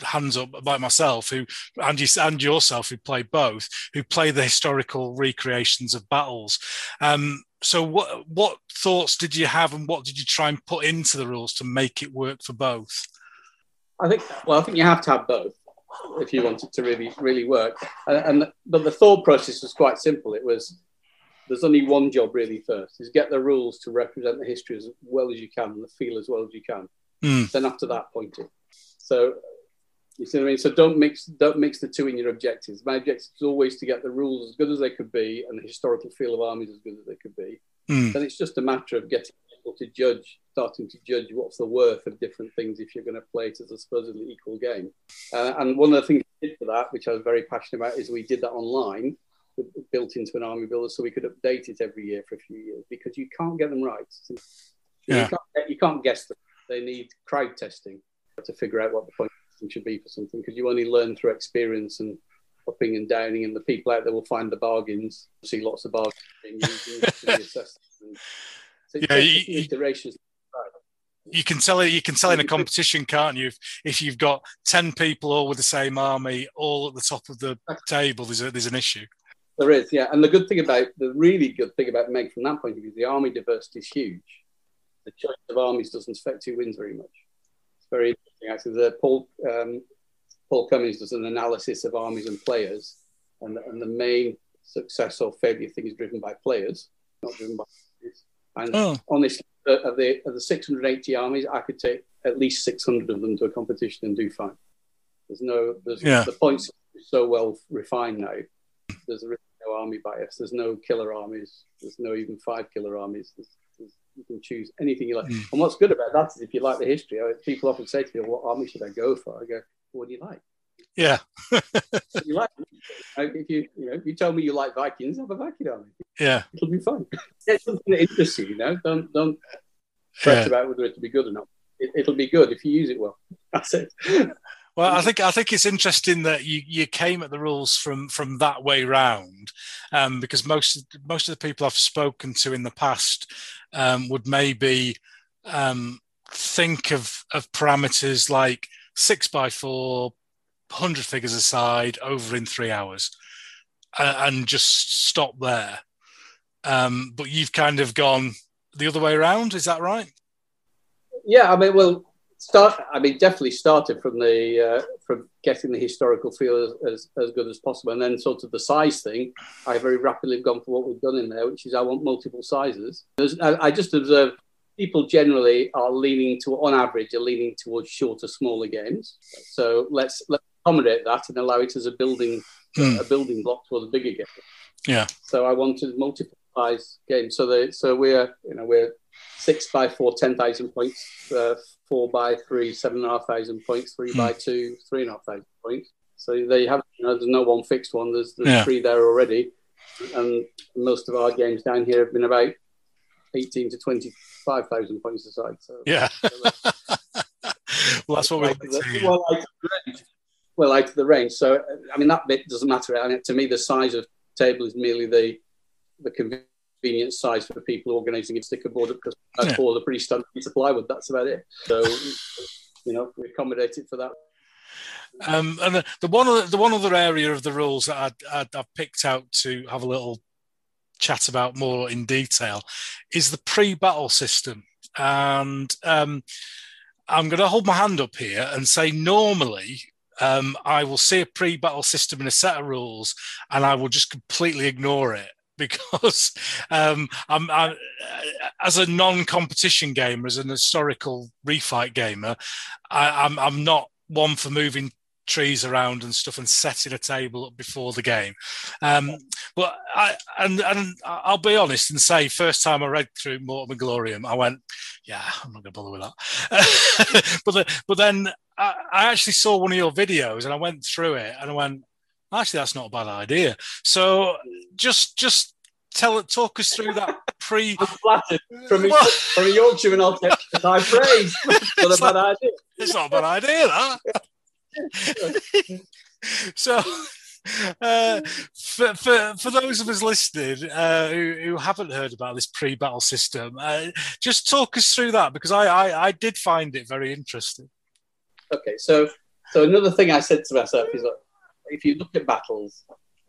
hands up like myself, who and you and yourself, who play both, who play the historical recreations of battles. Um, so, what what thoughts did you have, and what did you try and put into the rules to make it work for both? I think. Well, I think you have to have both if you want it to really really work. And, and but the thought process was quite simple. It was there's only one job really first is get the rules to represent the history as well as you can and the feel as well as you can. Mm. Then after that, point it. So you see what I mean? So don't mix don't mix the two in your objectives. My objective is always to get the rules as good as they could be and the historical feel of armies as good as they could be. Mm. Then it's just a matter of getting people to judge, starting to judge what's the worth of different things if you're going to play it as a supposedly equal game. Uh, and one of the things we did for that, which I was very passionate about, is we did that online, built into an army builder, so we could update it every year for a few years because you can't get them right. Yeah. You, can't, you can't guess them. They need crowd testing to figure out what the point should be for something because you only learn through experience and upping and downing, and the people out there will find the bargains. See lots of bargains being used and actually. So Yeah, you- iterations. You can tell it. You can tell in a competition, can't you? If, if you've got ten people all with the same army, all at the top of the table, there's a, there's an issue. There is, yeah. And the good thing about the really good thing about Meg from that point of view, is the army diversity is huge. The choice of armies doesn't affect who wins very much. It's very interesting. Actually, the Paul um, Paul Cummings does an analysis of armies and players, and, and the main success or failure thing is driven by players, not driven by. armies. And Oh. honestly, uh, of the of the 680 armies, I could take at least 600 of them to a competition and do fine. There's no, there's Yeah. the points are so well refined now. There's really no army bias. There's no killer armies. There's no even five killer armies. There's, you can choose anything you like. Mm. And what's good about that is if you like the history, people often say to me, "What army should I go for?" I go, "What do you like?" Yeah, [LAUGHS] you like? Uh, If you, you know, if you tell me you like Vikings, have a Viking army. yeah, It'll be fun. [LAUGHS] Get something that interests you. You know, don't don't fret yeah. about whether it'll be good or not. It, it'll be good if you use it well. [LAUGHS] That's it. Well, I think I think it's interesting that you, you came at the rules from from that way round, um, because most most of the people I've spoken to in the past um, would maybe um, think of of parameters like six by four, hundred figures aside, over in three hours, uh, and just stop there. Um, but you've kind of gone the other way around. Is that right? Yeah, I mean, well, start. I mean, definitely started from the uh, from getting the historical feel as, as, as good as possible, and then sort of the size thing. I very rapidly have gone for what we've done in there, which is I want multiple sizes. There's, I, I just observe people generally are leaning to, on average, are leaning towards shorter, smaller games. So let's let's accommodate that and allow it as a building Hmm. a building block for the bigger game. Yeah. So I wanted multiple size games. So they so we're you know we're six by four, ten thousand points, uh, four by three, seven and a half thousand points, three Hmm. by two, three and a half thousand points. So there you have you know, there's no one fixed one. There's there's Yeah. three there already, and most of our games down here have been about eighteen to twenty five thousand points aside. So Yeah. so [LAUGHS] well, that's what we like like the- well, out of the range. Well, out of the range. So, I mean, that bit doesn't matter. I mean, to me, the size of table is merely the the convenient size for people organising a sticker board because Yeah. four the pretty standard piece of plywood. That's about it. So, [LAUGHS] you know, we accommodate it for that. Um, and the, the one other, the one other area of the rules that I'd, I'd, I've picked out to have a little chat about more in detail is the pre-battle system, and um, I'm going to hold my hand up here and say normally. Um, I will see a pre-battle system in a set of rules, and I will just completely ignore it [LAUGHS] because um, I'm, I, as a non-competition gamer, as an historical refight gamer, I, I'm, I'm not one for moving trees around and stuff and setting a table up before the game. Um, but I and and I'll be honest and say, first time I read through Mortem and Gloriam, I went, yeah, I'm not going to bother with that. [LAUGHS] but the, but then I, I actually saw one of your videos and I went through it and I went, actually, that's not a bad idea. So just just tell it, talk us through that pre. [LAUGHS] I'm flattered from [LAUGHS] [LAUGHS] a, Well- from a Yorkshireman. I'll take high praise for the bad idea. It's not a bad idea, that. so, uh, for, for, for those of us listening uh, who, who haven't heard about this pre-battle system, uh, just talk us through that because I, I, I did find it very interesting. Okay, so so another thing I said to myself is that if you look at battles,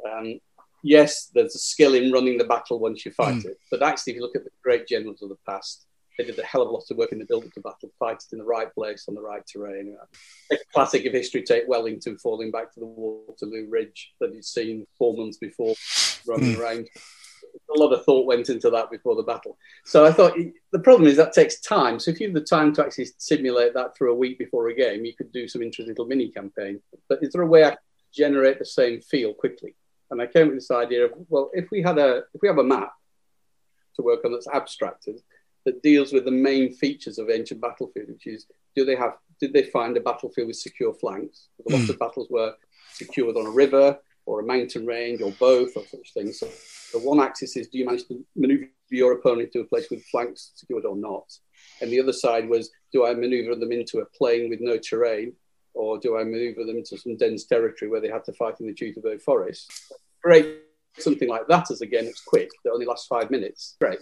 um, yes, there's a skill in running the battle once you fight Mm. it. But actually, if you look at the great generals of the past, they did a hell of a lot of work in the build up to battle, fight it in the right place on the right terrain. A classic of history, take Wellington falling back to the Waterloo Ridge that he'd seen four months before running around. A lot of thought went into that before the battle. So I thought the problem is that takes time. So if you have the time to actually simulate that for a week before a game, you could do some interesting little mini campaign. But is there a way I generate the same feel quickly? And I came with this idea of well, if we had a if we have a map to work on that's abstracted that deals with the main features of ancient battlefield, which is do they have did they find a battlefield with secure flanks? A lot of hmm. battles were secured on a river or a mountain range or both or such things. So the one axis is do you manage to maneuver your opponent to a place with flanks secured or not? And the other side was do I maneuver them into a plain with no terrain or do I maneuver them into some dense territory where they have to fight in the Teutoburg forest? Great, something like that as a game that's quick, that only lasts five minutes. Great.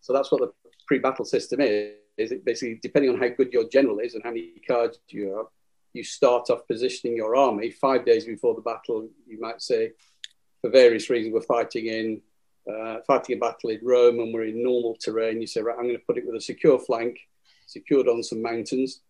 So that's what the pre-battle system is. Is it basically depending on how good your general is and how many cards you have, you start off positioning your army five days before the battle. You might say, for various reasons, we're fighting in uh, fighting a battle in Rome and we're in normal terrain. You say, right, I'm going to put it with a secure flank, secured on some mountains,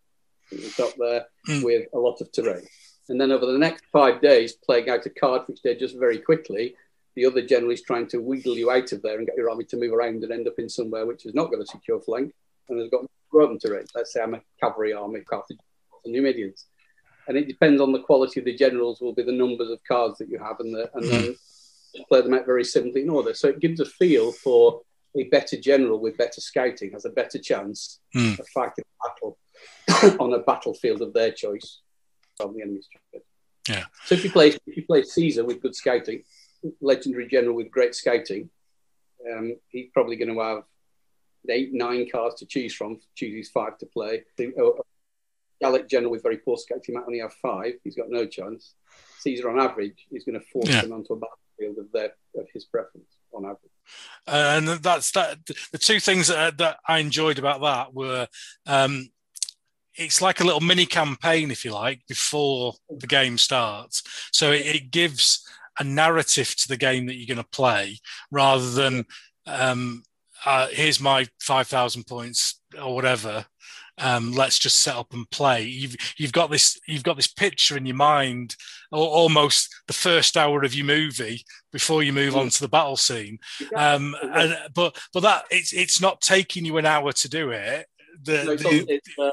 up there Mm. with a lot of terrain. And then over the next five days, playing out a card which they just very quickly, the other general is trying to wheedle you out of there and get your army to move around and end up in somewhere which is not got a secure flank and has got open terrain. Let's say I'm a cavalry army, Carthage and Numidians. And it depends on the quality of the generals, will be the numbers of cards that you have, and, the, and then play them out very simply in order. So it gives a feel for a better general with better scouting has a better chance Mm. of fighting a battle [COUGHS] on a battlefield of their choice from the enemy's choice. Yeah. So if you play if you play Caesar with good scouting, legendary general with great scouting, um, he's probably going to have eight, nine cards to choose from. Chooses five to play. The uh, Gallic general with very poor scouting might only have five. He's got no chance. Caesar, on average, is going to force Yeah. them onto a battlefield of their of his preference on average. And that's that. The two things that, that I enjoyed about that were um, it's like a little mini campaign, if you like, before the game starts. So it, it gives a narrative to the game that you're going to play, rather than um, uh, here's my five thousand points or whatever. Um, let's just set up and play. You've you've got this you've got this picture in your mind, or almost the first hour of your movie before you move on to the battle scene. Um, and, but but that it's it's not taking you an hour to do it. The, No, it's, the- it's, uh,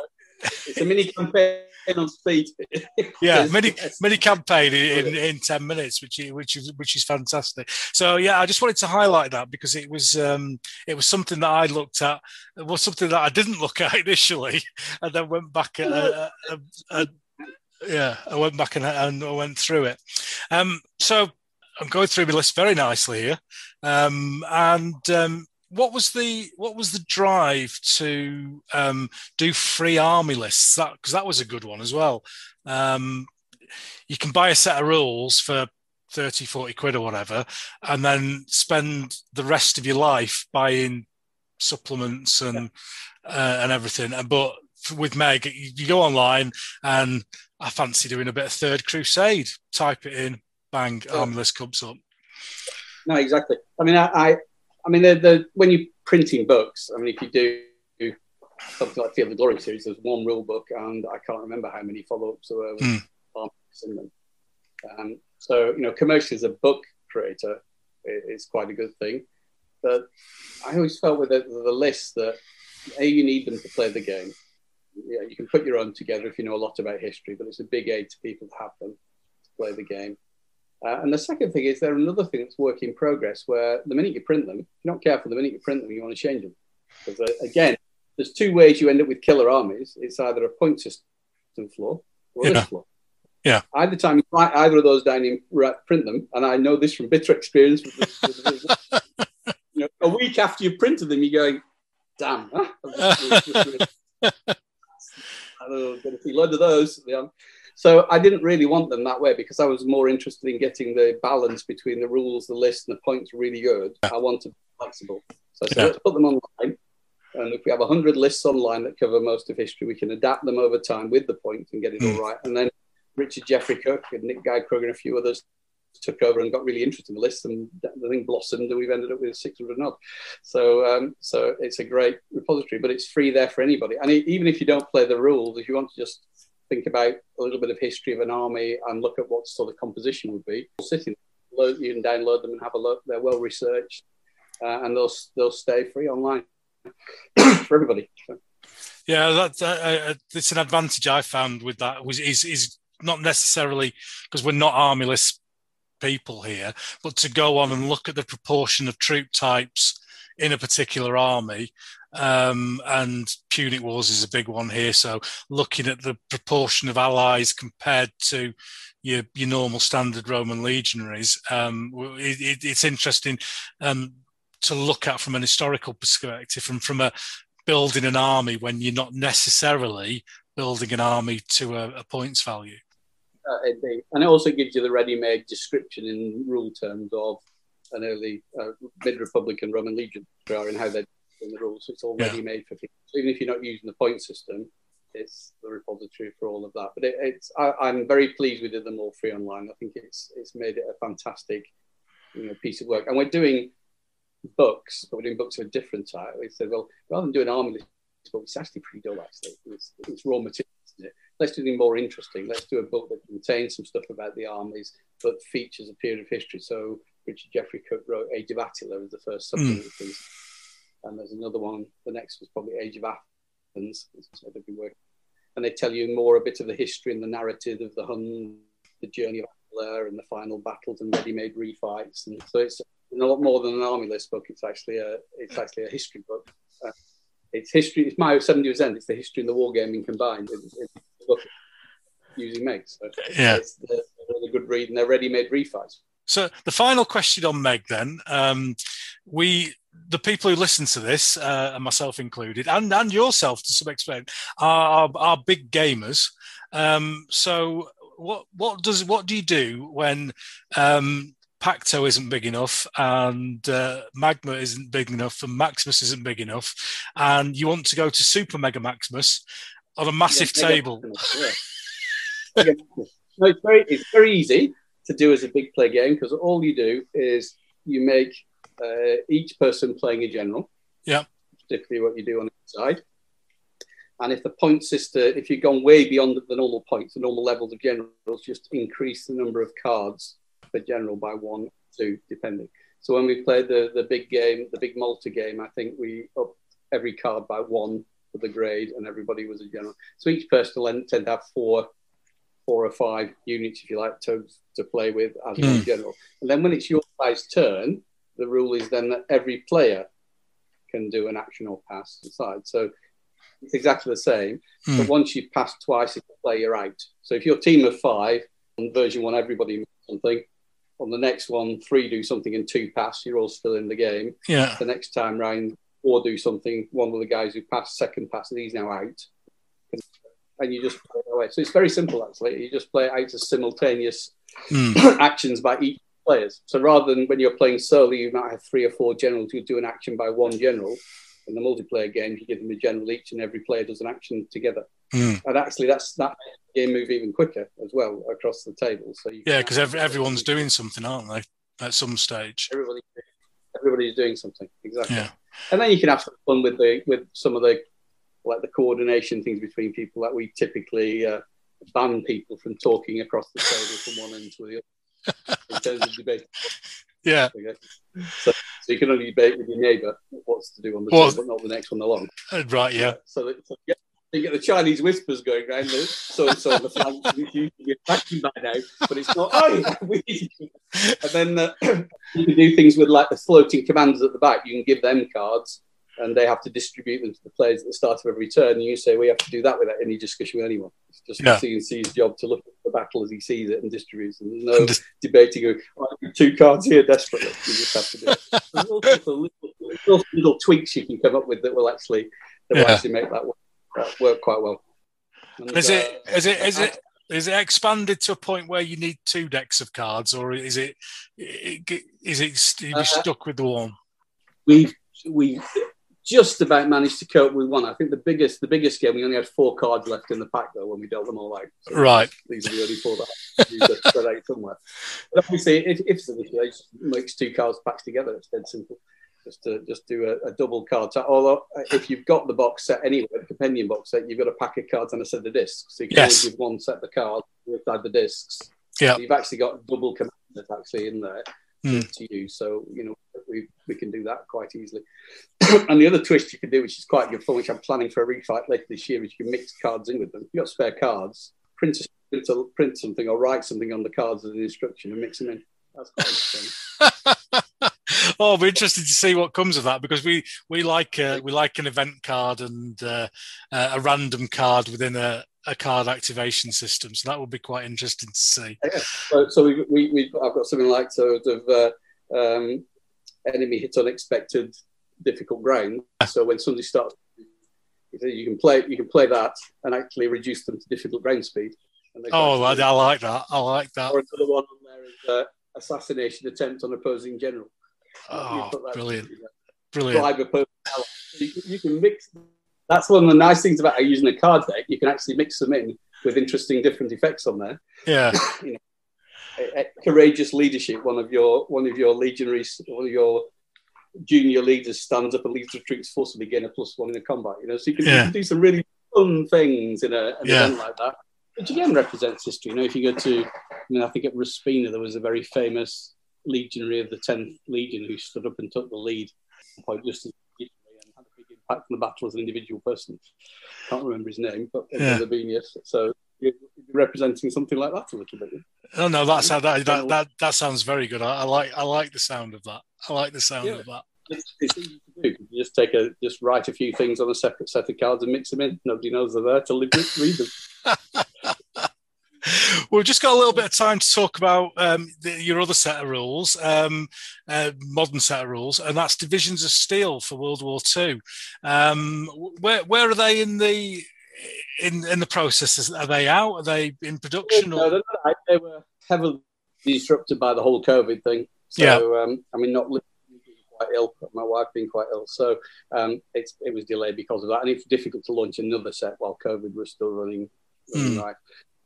it's a mini campaign on speed. [LAUGHS] yeah, mini mini campaign in, in, in ten minutes, which is, which is which is fantastic. So yeah, I just wanted to highlight that because it was um, it was something that I looked at. It was something that I didn't look at [LAUGHS] initially, and then went back and uh, uh, uh, yeah, I went back and, and I went through it. Um, so I'm going through my list very nicely here, um, and. Um, what was the what was the drive to um, do free army lists? That because that was a good one as well. Um, you can buy a set of rules for 30, 40 quid or whatever, and then spend the rest of your life buying supplements and uh, and everything. And but with Meg, you, you go online and I fancy doing a bit of Third Crusade. Type it in, bang, Yeah. army list comes up. No, exactly. I mean, I, I, I mean, the, the when you're printing books, I mean, if you do something like Field of Glory series, there's one rule book, and I can't remember how many follow-ups there were with armies in them. Um, so, you know, commercially as a book creator, it, it's quite a good thing. But I always felt with the, the list that a you need them to play the game. Yeah, you can put your own together if you know a lot about history, but it's a big aid to people to have them to play the game. Uh, and the second thing is there another thing that's work in progress where the minute you print them, if you're not careful, the minute you print them, you want to change them. Because uh, again, there's two ways you end up with killer armies. It's either a point system flaw or Yeah. this flaw. Yeah. Either time you write either of those down and print them, and I know this from bitter experience. With the, with the- you know, a week after you've printed them, you're going, "Damn!" Huh? I've just- just really- I don't know, going to see a load of those. Yeah. So I didn't really want them that way because I was more interested in getting the balance between the rules, the list, and the points really good. I wanted to be flexible. So I said, Yeah. let's put them online. And if we have 100 lists online that cover most of history, we can adapt them over time with the points and get it Mm. all right. And then Richard Jeffrey Cook and Nick Guy Krug and a few others took over and got really interested in the list, and the thing blossomed, and we've ended up with 600 odd. So, um, so it's a great repository, but it's free there for anybody. And even if you don't play the rules, if you want to just think about a little bit of history of an army and look at what sort of composition would be, sitting, you can download them and have a look. They're well researched, uh, and they'll they'll stay free online [COUGHS] for everybody. Yeah, that's uh, uh, it's an advantage I found with that was is is not necessarily because we're not armyless people here, but to go on and look at the proportion of troop types in a particular army. Um, and Punic Wars is a big one here. So looking at the proportion of allies compared to your, your normal standard Roman legionaries, um, it, it, it's interesting um, to look at from an historical perspective and from a building an army when you're not necessarily building an army to a, a points value. Uh, and it also gives you the ready-made description in rule terms of an early uh, mid-republican Roman legion are and how they're doing the rules. So it's all ready-made for people. So even if you're not using the point system, it's the repository for all of that. But it, it's I, am very pleased with it. Them all free online. I think it's it's made it a fantastic you know piece of work. And we're doing books, but we're doing books of a different type. We said, well, rather than doing army list book, it's actually pretty dull. Actually, it's, it's raw material let's do something more interesting. Let's do a book that contains some stuff about the armies, but features a period of history. So Richard Jeffrey Cook wrote Age of Attila as the first subject mm. And there's another one, the next was probably Age of Athens. So they've been working. And they tell you more a bit of the history and the narrative of the Hun, the journey of Attila and the final battles and ready-made refights. And so it's a lot more than an army list book. It's actually a it's actually a history book. Uh, it's history. It's my 70 end. It's the history and the wargaming combined. It, it, book using Meg. So yeah, it's the, the good read and they're ready-made refights. So the final question on Meg, then um, we the people who listen to this, uh, and myself included, and and yourself to some extent, are are big gamers. Um, so what what does what do you do when um, Pacto isn't big enough and uh, Magna isn't big enough and Maximus isn't big enough, and you want to go to Super Mega Maximus on a massive yeah, table. Yeah. [LAUGHS] no, it's very it's very easy to do as a big play game because all you do is you make uh, each person playing a general. Yeah. Particularly what you do on the side. And if the point system, if you've gone way beyond the normal points, the normal levels of generals, just increase the number of cards per general by one, two, depending. So when we played the, the big game, the big Malta game, I think we upped every card by one for the grade, and everybody was a general. So each person will tend to have four, four or five units, if you like, to, to play with as mm. general. And then when it's your guy's turn, the rule is then that every player can do an action or pass aside. So it's exactly the same. Mm. But once you've passed twice, if you play, you're out. So if your team of five, on version one, everybody something. On the next one, three do something and two pass. You're all still in the game. Yeah. The next time round, or do something. One of the guys who passed second pass, and he's now out. And you just play it away. So it's very simple, actually. You just play it out as simultaneous mm. [COUGHS] actions by each players. So rather than when you're playing solo, you might have three or four generals who do an action by one general. In the multiplayer game, you give them a general each, and every player does an action together. Mm. And actually, that's that game move even quicker as well across the table. So yeah, because every, everyone's doing something, aren't they? At some stage, everybody, everybody's doing something exactly. Yeah and then you can have some fun with the with some of the like the coordination things between people that we typically uh, ban people from talking across the table from one end to the other [LAUGHS] in terms of debate. Yeah. Okay. So, so, you can only debate with your neighbour what's to do on the well, table, but not the next one along. Uh, right. Yeah. So, that, so yeah, you get the Chinese whispers going around the so and so the flank, [LAUGHS] you are attacking by now, but it's not. [LAUGHS] Oh, yeah, and then uh, [CLEARS THROAT] you can do things with like the floating commanders at the back. You can give them cards, and they have to distribute them to the players at the start of every turn. And you say we have to do that without any discussion with anyone. It's just yeah. CNC's job to look at the battle as he sees it and distributes. And no just... debating. Oh, two cards here desperately. You just have to do it. [LAUGHS] There's all sorts of little, little, little, tweaks you can come up with that will actually that will actually make that work, uh, work quite well. And, is it? Uh, is it? Is it? Is it expanded to a point where you need two decks of cards, or is it is it you uh, stuck with the one? We we just about managed to cope with one. I think the biggest the biggest game we only had four cards left in the pack though when we dealt them all out. So Right. These are the only four that [LAUGHS] are spread out somewhere. But obviously, if, if it's an issue, I just mix two cards packs together. It's dead simple. Just to just do a, a double card set. Although uh, if you've got the box set anyway, the companion box set, you've got a pack of cards and a set of discs. So you can Yes. give one set the cards inside the discs. Yeah. So you've actually got double commanders actually in there Hmm. to use. So you know we, we can do that quite easily. [CLEARS THROAT] and the other twist you can do, which is quite good fun, which I'm planning for a refight later this year, is you can mix cards in with them. If you've got spare cards, print, print, print something or write something on the cards as an instruction and mix them in. That's quite interesting. [LAUGHS] oh, be interested to see what comes of that because we we like uh, we like an event card and uh, uh, a random card within a, a card activation system. So that would be quite interesting to see. Yeah. So, so we, we, we, I've got something like sort of uh, um, enemy hits unexpected difficult ground. So when somebody starts, you can play you can play that and actually reduce them to difficult ground speed. Oh, I, I like that. I like that. or another one on there is uh, assassination attempt on opposing general. Oh, brilliant, brilliant. Bribe opposing ally. So you, can, you can mix. That's one of the nice things about using a card deck. You can actually mix them in with interesting different effects on there. Yeah, [COUGHS] Uh, uh, courageous leadership. One of your one of your legionaries, one of your junior leaders stands up and leads the troops forcibly, gain a plus one in a combat. You know, so you can, you can do some really fun things in a, an Yeah. event like that, which again represents history. You know, if you go to, I mean, I think at Ruspina there was a very famous legionary of the 10th Legion who stood up and took the lead, quite just as and had a big impact on the battle as an individual person. Can't remember his name, but it Yeah. was Abenius. So you're representing something like that a little bit. Oh no, that's how that that that, that sounds very good. I, I like I like the sound of that. I like the sound Yeah. of that. It's, it's easy to do. You just take a, just write a few things on a separate set of cards and mix them in. Nobody knows they're there till they read them. [LAUGHS] [LAUGHS] We've just got a little bit of time to talk about um, the, your other set of rules, um, uh, modern set of rules, and that's Divisions of Steel for World War Two. Um, where where are they in the in in the process? Are they out? Are they in production? No, they're not. They were heavily disrupted by the whole COVID thing. So, Yeah. um, I mean, not quite ill, but my wife being quite ill. So um, it's, it was delayed because of that. And it's difficult to launch another set while COVID was still running, running Hmm. right.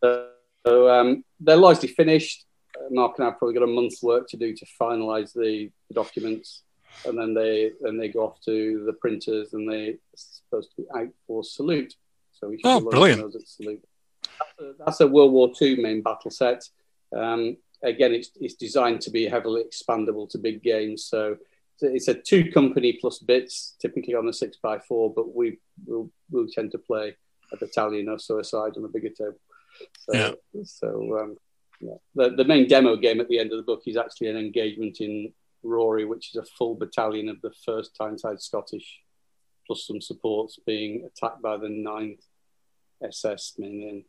So, so um, they're largely finished. Uh, Mark and I have probably got a month's work to do to finalise the, the documents. And then they then they go off to the printers and they're supposed to be out for salute. So we should Oh, brilliant. those at salute. That's a, that's a World War II main battle set. Um, again, it's, it's designed to be heavily expandable to big games. So it's a two company plus bits, typically on a six by four, but we will we'll tend to play a battalion or so aside on a bigger table. So, Yeah. so um, yeah. the, the main demo game at the end of the book is actually an engagement in Rauray, which is a full battalion of the first Tyneside Scottish, plus some supports being attacked by the 9th SS, mainly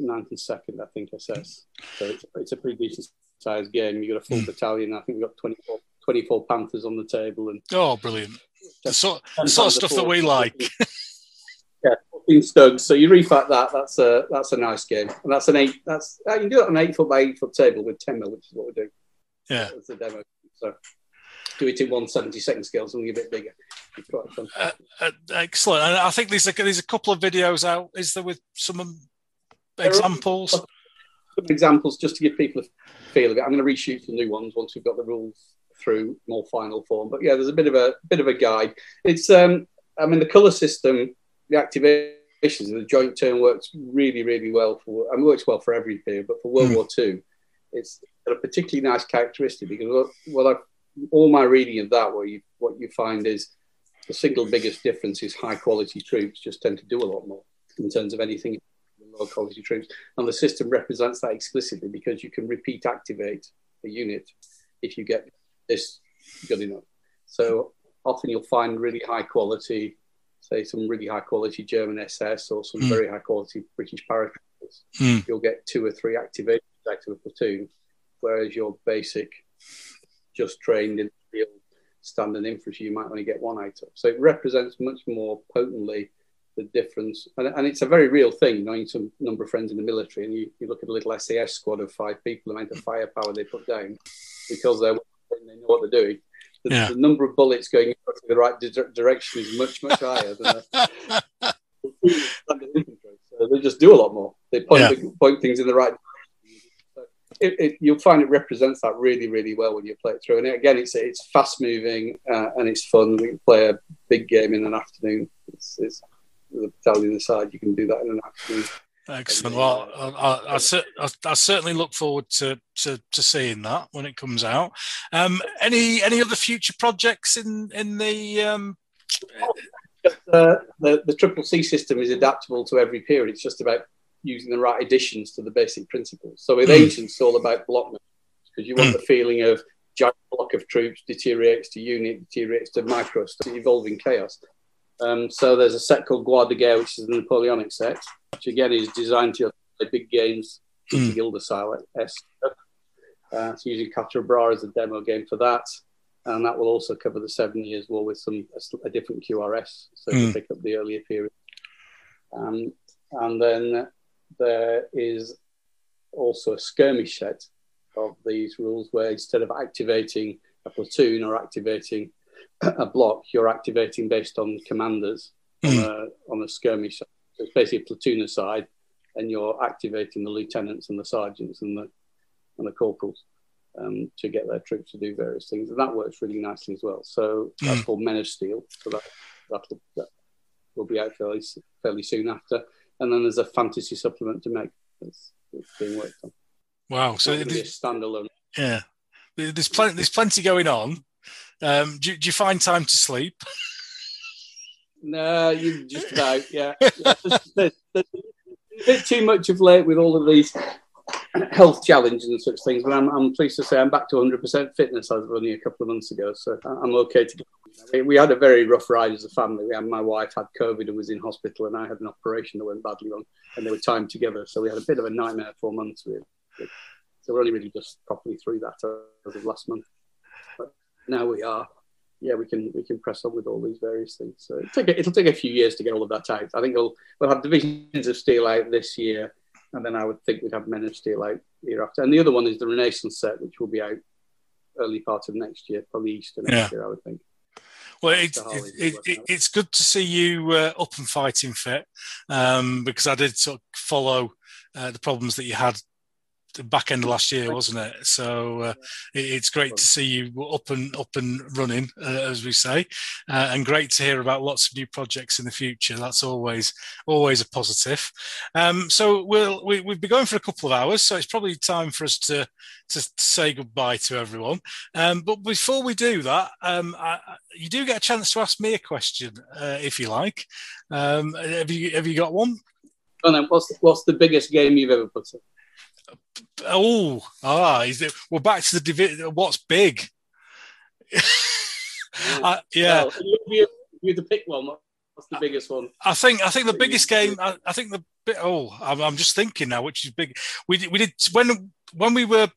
9th and 2nd, I think, SS. So it's, it's a pretty decent sized game. You've got a full Mm. battalion. I think we've got 24, 24 Panthers on the table and Oh, brilliant! The sort, the sort of stuff that we like. [LAUGHS] Yeah, 14 stugs. So you refact that. That's a that's a nice game, and that's an eight. That's uh, you can do it on an eight foot by eight foot table with 10 mil, which is what we're doing. Yeah. That's the demo. So do it in 170 second scale, something a bit bigger. Fun. Uh, excellent. And I think there's a there's a couple of videos out. Is there with some um, examples? some examples just to give people a feel of it. I'm going to reshoot some new ones once we've got the rules through more final form. But yeah, there's a bit of a bit of a guide. It's um, I mean, the color system, the activations, of the joint turn works really, really well for. I mean, works well for every period, but for World Hmm. War Two, it's got a particularly nice characteristic because what, what I, all my reading of that, what you what you find is the single biggest difference is high quality troops just tend to do a lot more in terms of anything low quality troops. And the system represents that explicitly because you can repeat activate a unit if you get this good enough. So often you'll find really high quality, say some really high quality German SS or some Mm. very high quality British paratroopers. Mm. You'll get two or three activations out of a platoon, whereas your basic, just trained in the field standard infantry, you might only get one out of. So it represents much more potently the difference. And, and it's a very real thing, knowing some number of friends in the military, and you, you look at a little SAS squad of five people, the amount of firepower they put down, because they're they know what they're doing. The, Yeah. the number of bullets going in the right di- direction is much, much higher than a [LAUGHS] [LAUGHS] standard infantry. So they just do a lot more. They point, Yeah. they point things in the right direction. It, it, you'll find it represents that really, really well when you play it through. And again, it's it's fast moving uh, and it's fun. We can play a big game in an afternoon. It's, it's a battalion aside, you can do that in an afternoon. Excellent. Well, I, I, I, I, I certainly look forward to, to, to seeing that when it comes out. Um, any any other future projects in in the um, uh, the the triple C system is adaptable to every period. It's just about using the right additions to the basic principles. So with Mm. ancient, it's all about block because you want the feeling of giant block of troops deteriorates to unit, deteriorates to micro, to evolving chaos. Um, so there's a set called Guard de Guerre, which is the Napoleonic set, which again is designed to play big games, Mm. Gilda style esque stuff. Uh, it's using Quatre Bras as a demo game for that. And that will also cover the seven years war with some a, a different QRS, so Mm. to pick up the earlier period. Um, and then there is also a skirmish set of these rules where instead of activating a platoon or activating a block, you're activating based on commanders on, a, on a skirmish. So it's basically a platoon aside, and you're activating the lieutenants and the sergeants and the and the corporals um, to get their troops to do various things, and that works really nicely as well. So that's Mm. called Men of Steel. So that that'll, that will be out fairly fairly soon after. And then there's a fantasy supplement to make that's, that's being worked on. wow. So it's standalone. yeah, there's plenty there's plenty going on. Um, do, do you find time to sleep? [LAUGHS] No, you just about yeah. [LAUGHS] yeah. There's, there's, there's a bit too much of late with all of these [CLEARS THROAT] health challenges and such things, but I'm, I'm pleased to say I'm back to 100% fitness as of only a couple of months ago, so I'm okay to go. We- We had a very rough ride as a family. We had, my wife had COVID and was in hospital, and I had an operation that went badly wrong, and they were timed together, so we had a bit of a nightmare four months. With, so we're only really just properly through that as of last month. But now we are yeah, we can we can press on with all these various things. So it'll take a, it'll take a few years to get all of that out. I think we'll we'll have divisions of steel out this year, and then I would think we'd have men of steel out the year after. And the other one is the Renaissance set, which will be out early part of next year, probably Easter next Yeah. year, I would think. Well, it, Mr. It, is it, it, it's good to see you uh, up and fighting fit um, because I did sort of follow uh, the problems that you had the back end of last year, wasn't it? So uh, it, it's great to see you up and up and running, uh, as we say, uh, and great to hear about lots of new projects in the future. That's always always a positive. Um, so we'll we, we've been going for a couple of hours, so it's probably time for us to to say goodbye to everyone. Um, but before we do that, um, I, I- you do get a chance to ask me a question uh, if you like. Um, have you have you got one? And then what's what's the biggest game you've ever put in? Oh, ah, is it? We're back to the divi- What's big? [LAUGHS] Uh, yeah, Well, you, you to pick one, what's the biggest one? I think I think the biggest game. I, I think the bit. Oh, I'm, I'm just thinking now, which is big. We did, we did when when we were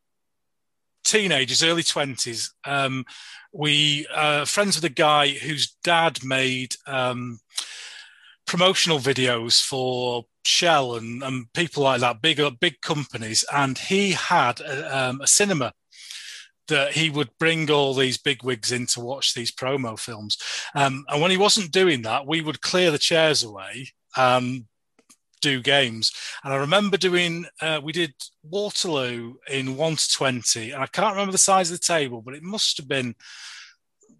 teenagers, early twenties. Um, we uh, friends with a guy whose dad made um, promotional videos for Shell and, and people like that, big big companies, and he had a, um, a cinema that he would bring all these big wigs in to watch these promo films. Um, and when he wasn't doing that, we would clear the chairs away and do games. And I remember doing, uh, we did Waterloo in 1 to 20, and I can't remember the size of the table, but it must have been.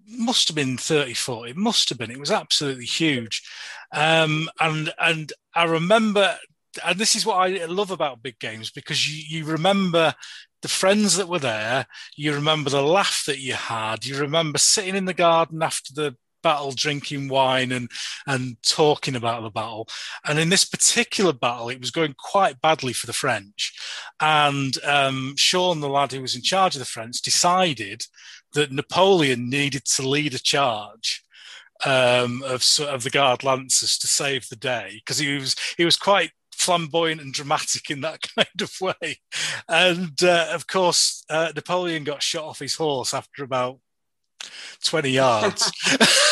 Must have been 30 foot. It must have been. It was absolutely huge. Um, and and I remember, and this is what I love about big games because you, you remember the friends that were there, you remember the laugh that you had, you remember sitting in the garden after the battle drinking wine and and talking about the battle and in this particular battle it was going quite badly for the french and um, sean the lad who was in charge of the french decided that napoleon needed to lead a charge um, of of the guard lancers to save the day because he was he was quite flamboyant and dramatic in that [LAUGHS] kind of way. And uh, of course, uh, Napoleon got shot off his horse after about 20 yards. [LAUGHS]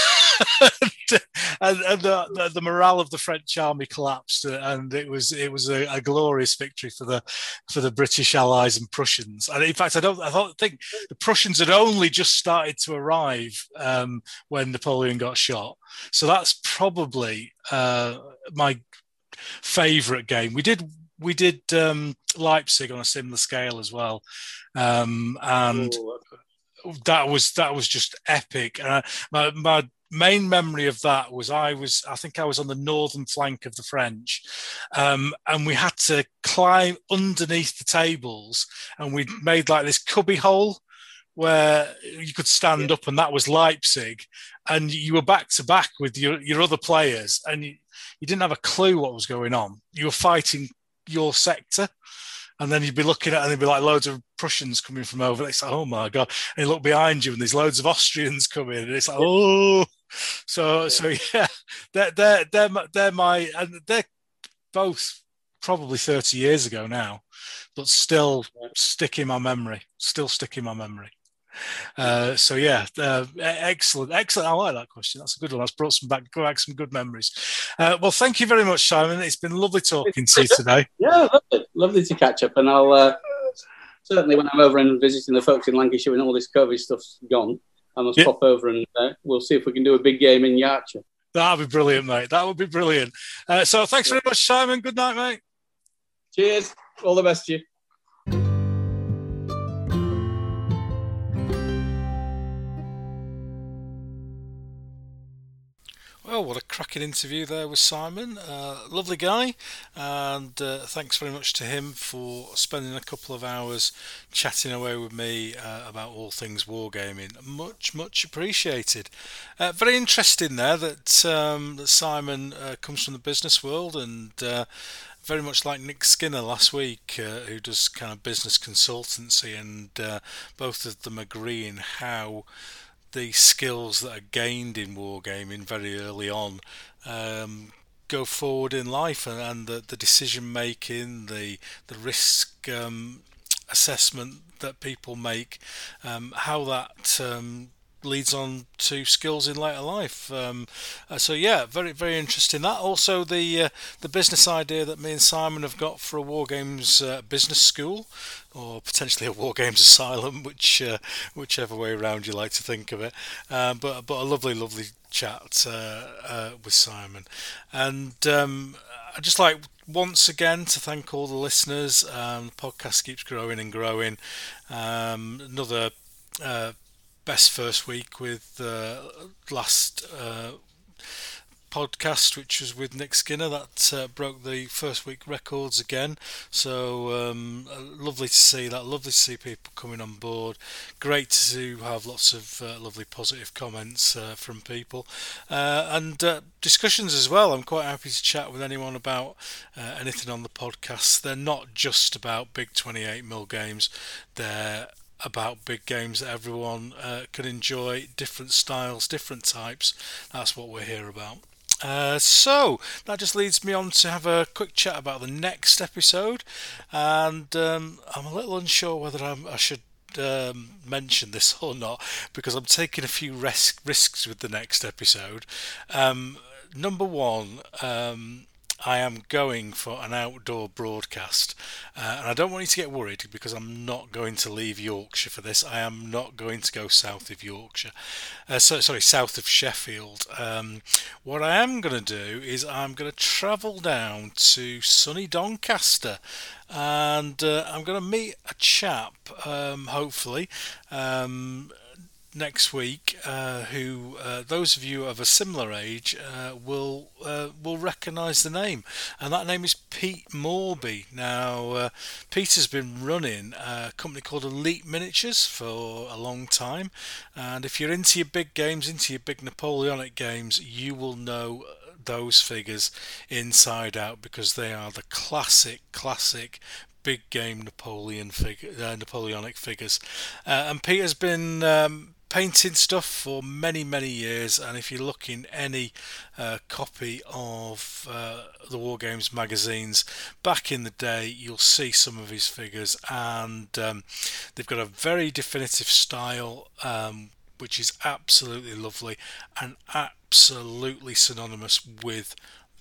[LAUGHS] [LAUGHS] and, and the, the, the morale of the French army collapsed, and it was it was a, a, glorious victory for the for the British Allies and Prussians. And in fact, I don't I don't think the Prussians had only just started to arrive um, when Napoleon got shot. So that's probably uh, my favourite game. We did we did um, Leipzig on a similar scale as well, um, and. Ooh that was that was just epic. Uh, my, my main memory of that was I was I think I was on the northern flank of the French, um, and we had to climb underneath the tables, and we made like this cubby hole where you could stand yeah. up, and that was Leipzig, and you were back to back with your your other players, and you, you didn't have a clue what was going on. You were fighting your sector and then you'd be looking at and there'd be like loads of Prussians coming from over. And it's like, oh my god! And you look behind you, and there's loads of Austrians coming, and it's like, oh. So, yeah. so [LAUGHS] yeah, they're they're they're they're my and they're both probably 30 years ago now, but still stick in my memory. Still stick in my memory. Uh, so yeah, uh, excellent, excellent. I like that question. That's a good one. That's brought some back, back some good memories. Uh, well, thank you very much, Simon. It's been lovely talking to you today. [LAUGHS] Yeah, lovely, lovely to catch up. And I'll uh, certainly when I'm over and visiting the folks in Lancashire and all this COVID stuff's gone, I must yeah. pop over and uh, we'll see if we can do a big game in Yorkshire. That'd be brilliant, mate. That would be brilliant. Uh, so thanks very much, Simon. Good night, mate. Cheers. All the best to you. Well, what a cracking interview there with Simon. Uh, lovely guy, and uh, thanks very much to him for spending a couple of hours chatting away with me uh, about all things wargaming. Much, much appreciated. Uh, very interesting there that, um, that Simon uh, comes from the business world and uh, very much like Nick Skinner last week, uh, who does kind of business consultancy, and uh, both of them agree in how the skills that are gained in wargaming very early on um, go forward in life and, and the, the decision making, the the risk um, assessment that people make, um, how that um, leads on to skills in later life. Um, uh, so yeah, very very interesting. That also the uh, the business idea that me and Simon have got for a war games uh, business school, or potentially a war games asylum, which uh, whichever way around you like to think of it. Um, but but a lovely lovely chat uh, uh, with Simon, and um, I just like once again to thank all the listeners. Um, the podcast keeps growing and growing. Um, another uh, best first week with uh, last uh, podcast, which was with Nick Skinner, that uh, broke the first week records again. So um, lovely to see that. Lovely to see people coming on board. Great to have lots of uh, lovely positive comments uh, from people uh, and uh, discussions as well. I'm quite happy to chat with anyone about anything on the podcast. They're not just about big 28 mil games. They're about big games that everyone uh, can enjoy, different styles, different types. That's what we're here about. Uh, so that just leads me on to have a quick chat about the next episode, and um, I'm a little unsure whether I'm, i should um, mention this [LAUGHS] or not because I'm taking a few risks with the next episode. Um, number one, um, I am going for an outdoor broadcast. Uh, and I don't want you to get worried because I'm not going to leave Yorkshire for this. I am not going to go south of Yorkshire. Uh, so, sorry, south of Sheffield. Um, what I am going to do is I'm going to travel down to sunny Doncaster and uh, I'm going to meet a chap, um, hopefully. Um, next week uh, who uh, those of you of a similar age uh, will uh, will recognise the name, and that name is Pete Morbey. Now, uh, Pete has been running a company called Elite Miniatures for a long time, and if you're into your big games, into your big Napoleonic games, you will know those figures inside out because they are the classic, classic big game Napoleon figure, uh, Napoleonic figures. Uh, and Peter's been um, painting stuff for many many years and if you look in any uh, copy of uh, the war games magazines back in the day you'll see some of his figures and um, they've got a very definitive style um, which is absolutely lovely and absolutely synonymous with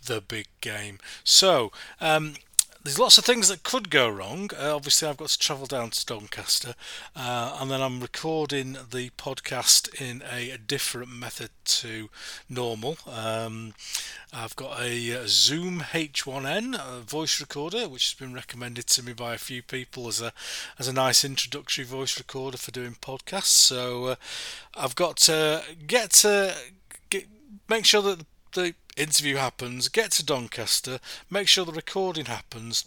the big game. So, um, there's lots of things that could go wrong. Uh, obviously, I've got to travel down to Doncaster, uh, and then I'm recording the podcast in a, a different method to normal. Um, I've got a, a, Zoom H1n a voice recorder, which has been recommended to me by a few people as a as a nice introductory voice recorder for doing podcasts. So uh, I've got to get to get, make sure that the interview happens, get to Doncaster, make sure the recording happens,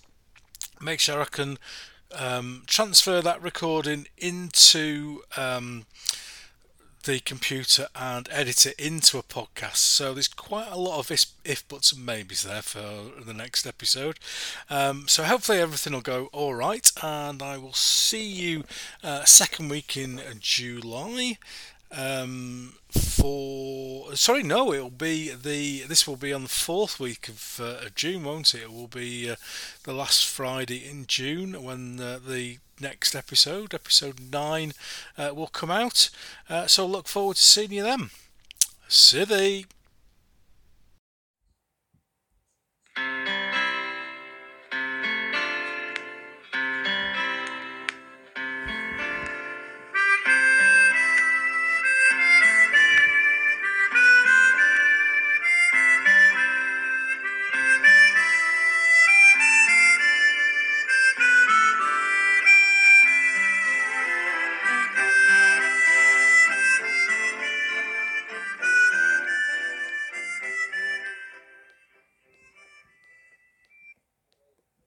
make sure I can um, transfer that recording into um, the computer and edit it into a podcast. So there's quite a lot of if, if buts, and maybes there for the next episode. Um, so hopefully everything will go all right, and I will see you uh, second week in July um, for sorry no it'll be the this will be on the fourth week of uh, June won't it? It will be uh, the last Friday in June when uh, the next episode episode 9 uh, will come out. Uh, so look forward to seeing you then. City